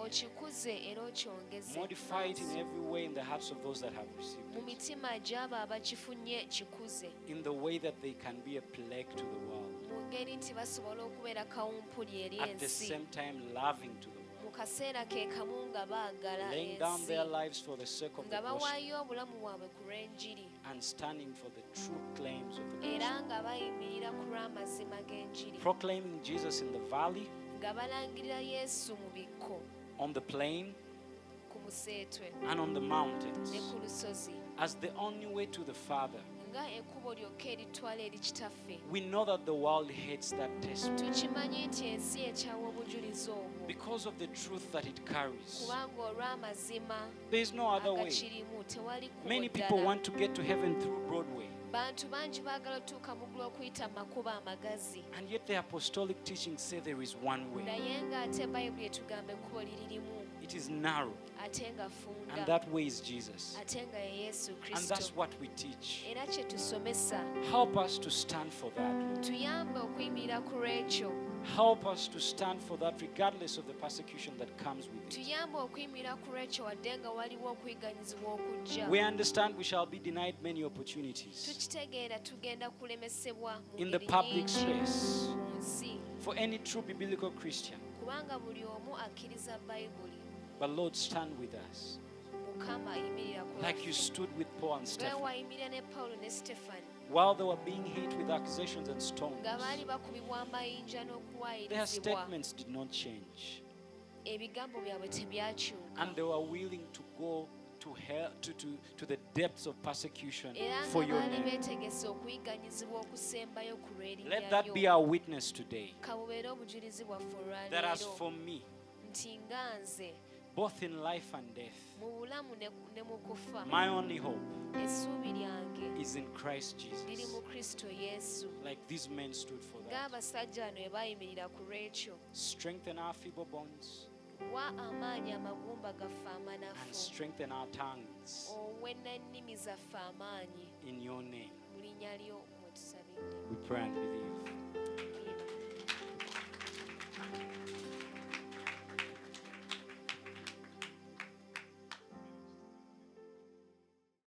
S1: Modify it in every way in the hearts of those that have received it.
S2: mitima gy'abo abakifunye kikuze
S1: In the way that they can be a plague to the world.
S2: mu ngeri nti basobola okubeera kawumpuli eri
S1: At the same time, loving to the
S2: kaseera ke kamu nga baagala
S1: Laying down their
S2: ensi.
S1: lives for the sake of the
S2: nga bawaayo obulamu bwabwe ku lw'enjiri.
S1: And standing for the true claims of the
S2: era nga bayimirira ku lw'amazima g'enjiri.
S1: Proclaiming Jesus in the valley,
S2: nga balangirira yesu mu bikko.
S1: On the plain, and on the mountains.
S2: Ne ku lusozi.
S1: As the only way to the Father.
S2: nga ekkubo lyokka eritwala eri kitaffe
S1: We know that the world hates that testimony
S2: tukimanyi nti ensi ekyawa obujulizi obwo
S1: because of the truth that it carries. There is no other way.
S2: agakirimu tewali kkubo
S1: Many people want to get to heaven through Broadway,
S2: bantu bangi baagala otuuka mu ggulu okuyita mu makubo amagazi
S1: and yet the apostolic teachings say there is one way.
S2: naye ng'ate bayibuli etugamba ekkubo liri
S1: It is narrow,
S2: ate nga funda
S1: and that way is Jesus.
S2: ate nga ye yesu
S1: And that's what we teach.
S2: era kye tusomesa
S1: Help us to stand for that. Lord.
S2: tuyambe okuyimirira ku lwekyo
S1: Help us to stand for that regardless of the persecution that comes with it.
S2: tuyambe okuyimirira ku lwekyo wadde nga waliwo okuyiganyizibwa okujja.
S1: We understand we shall be denied many opportunities
S2: tukitegeera tugenda kulemesebwa mu
S1: in the public space. For any true biblical Christian.
S2: kubanga buli omu akkiriza bayibuli
S1: But Lord, stand with us.
S2: Mukama yimirira ku
S1: like you stood with Paul and Stephen
S2: wayimirira ne pawulo ne sitefani
S1: while they were being hit with accusations and stones.
S2: nga baali bakubibwa amayinja
S1: Their statements did not change,
S2: ebigambo byabwe tebyakyuka
S1: and they were willing to go to hell, to, to, to the depths of persecution for your name.
S2: beetegese okuyiganyizibwa okusembayo ku
S1: Let that be our witness today.
S2: kabubeere obujulizi bwaffe
S1: That as for me,
S2: nti nga nze
S1: both in life and death,
S2: mu bulamu ne ne mu kufa.
S1: My only hope is in Christ Jesus.
S2: mu kristo yesu.
S1: Like these men stood for that.
S2: ng'abasajja bano bwe baayimirira ku lwekyo.
S1: Strengthen our feeble bones.
S2: Wa amaanyi amagumba gaffe
S1: and strengthen our tongues.
S2: Owe n'ennimi zaffe amaanyi.
S1: In your name.
S2: mu linnya lyo mwe tusabidde.
S1: We pray and believe.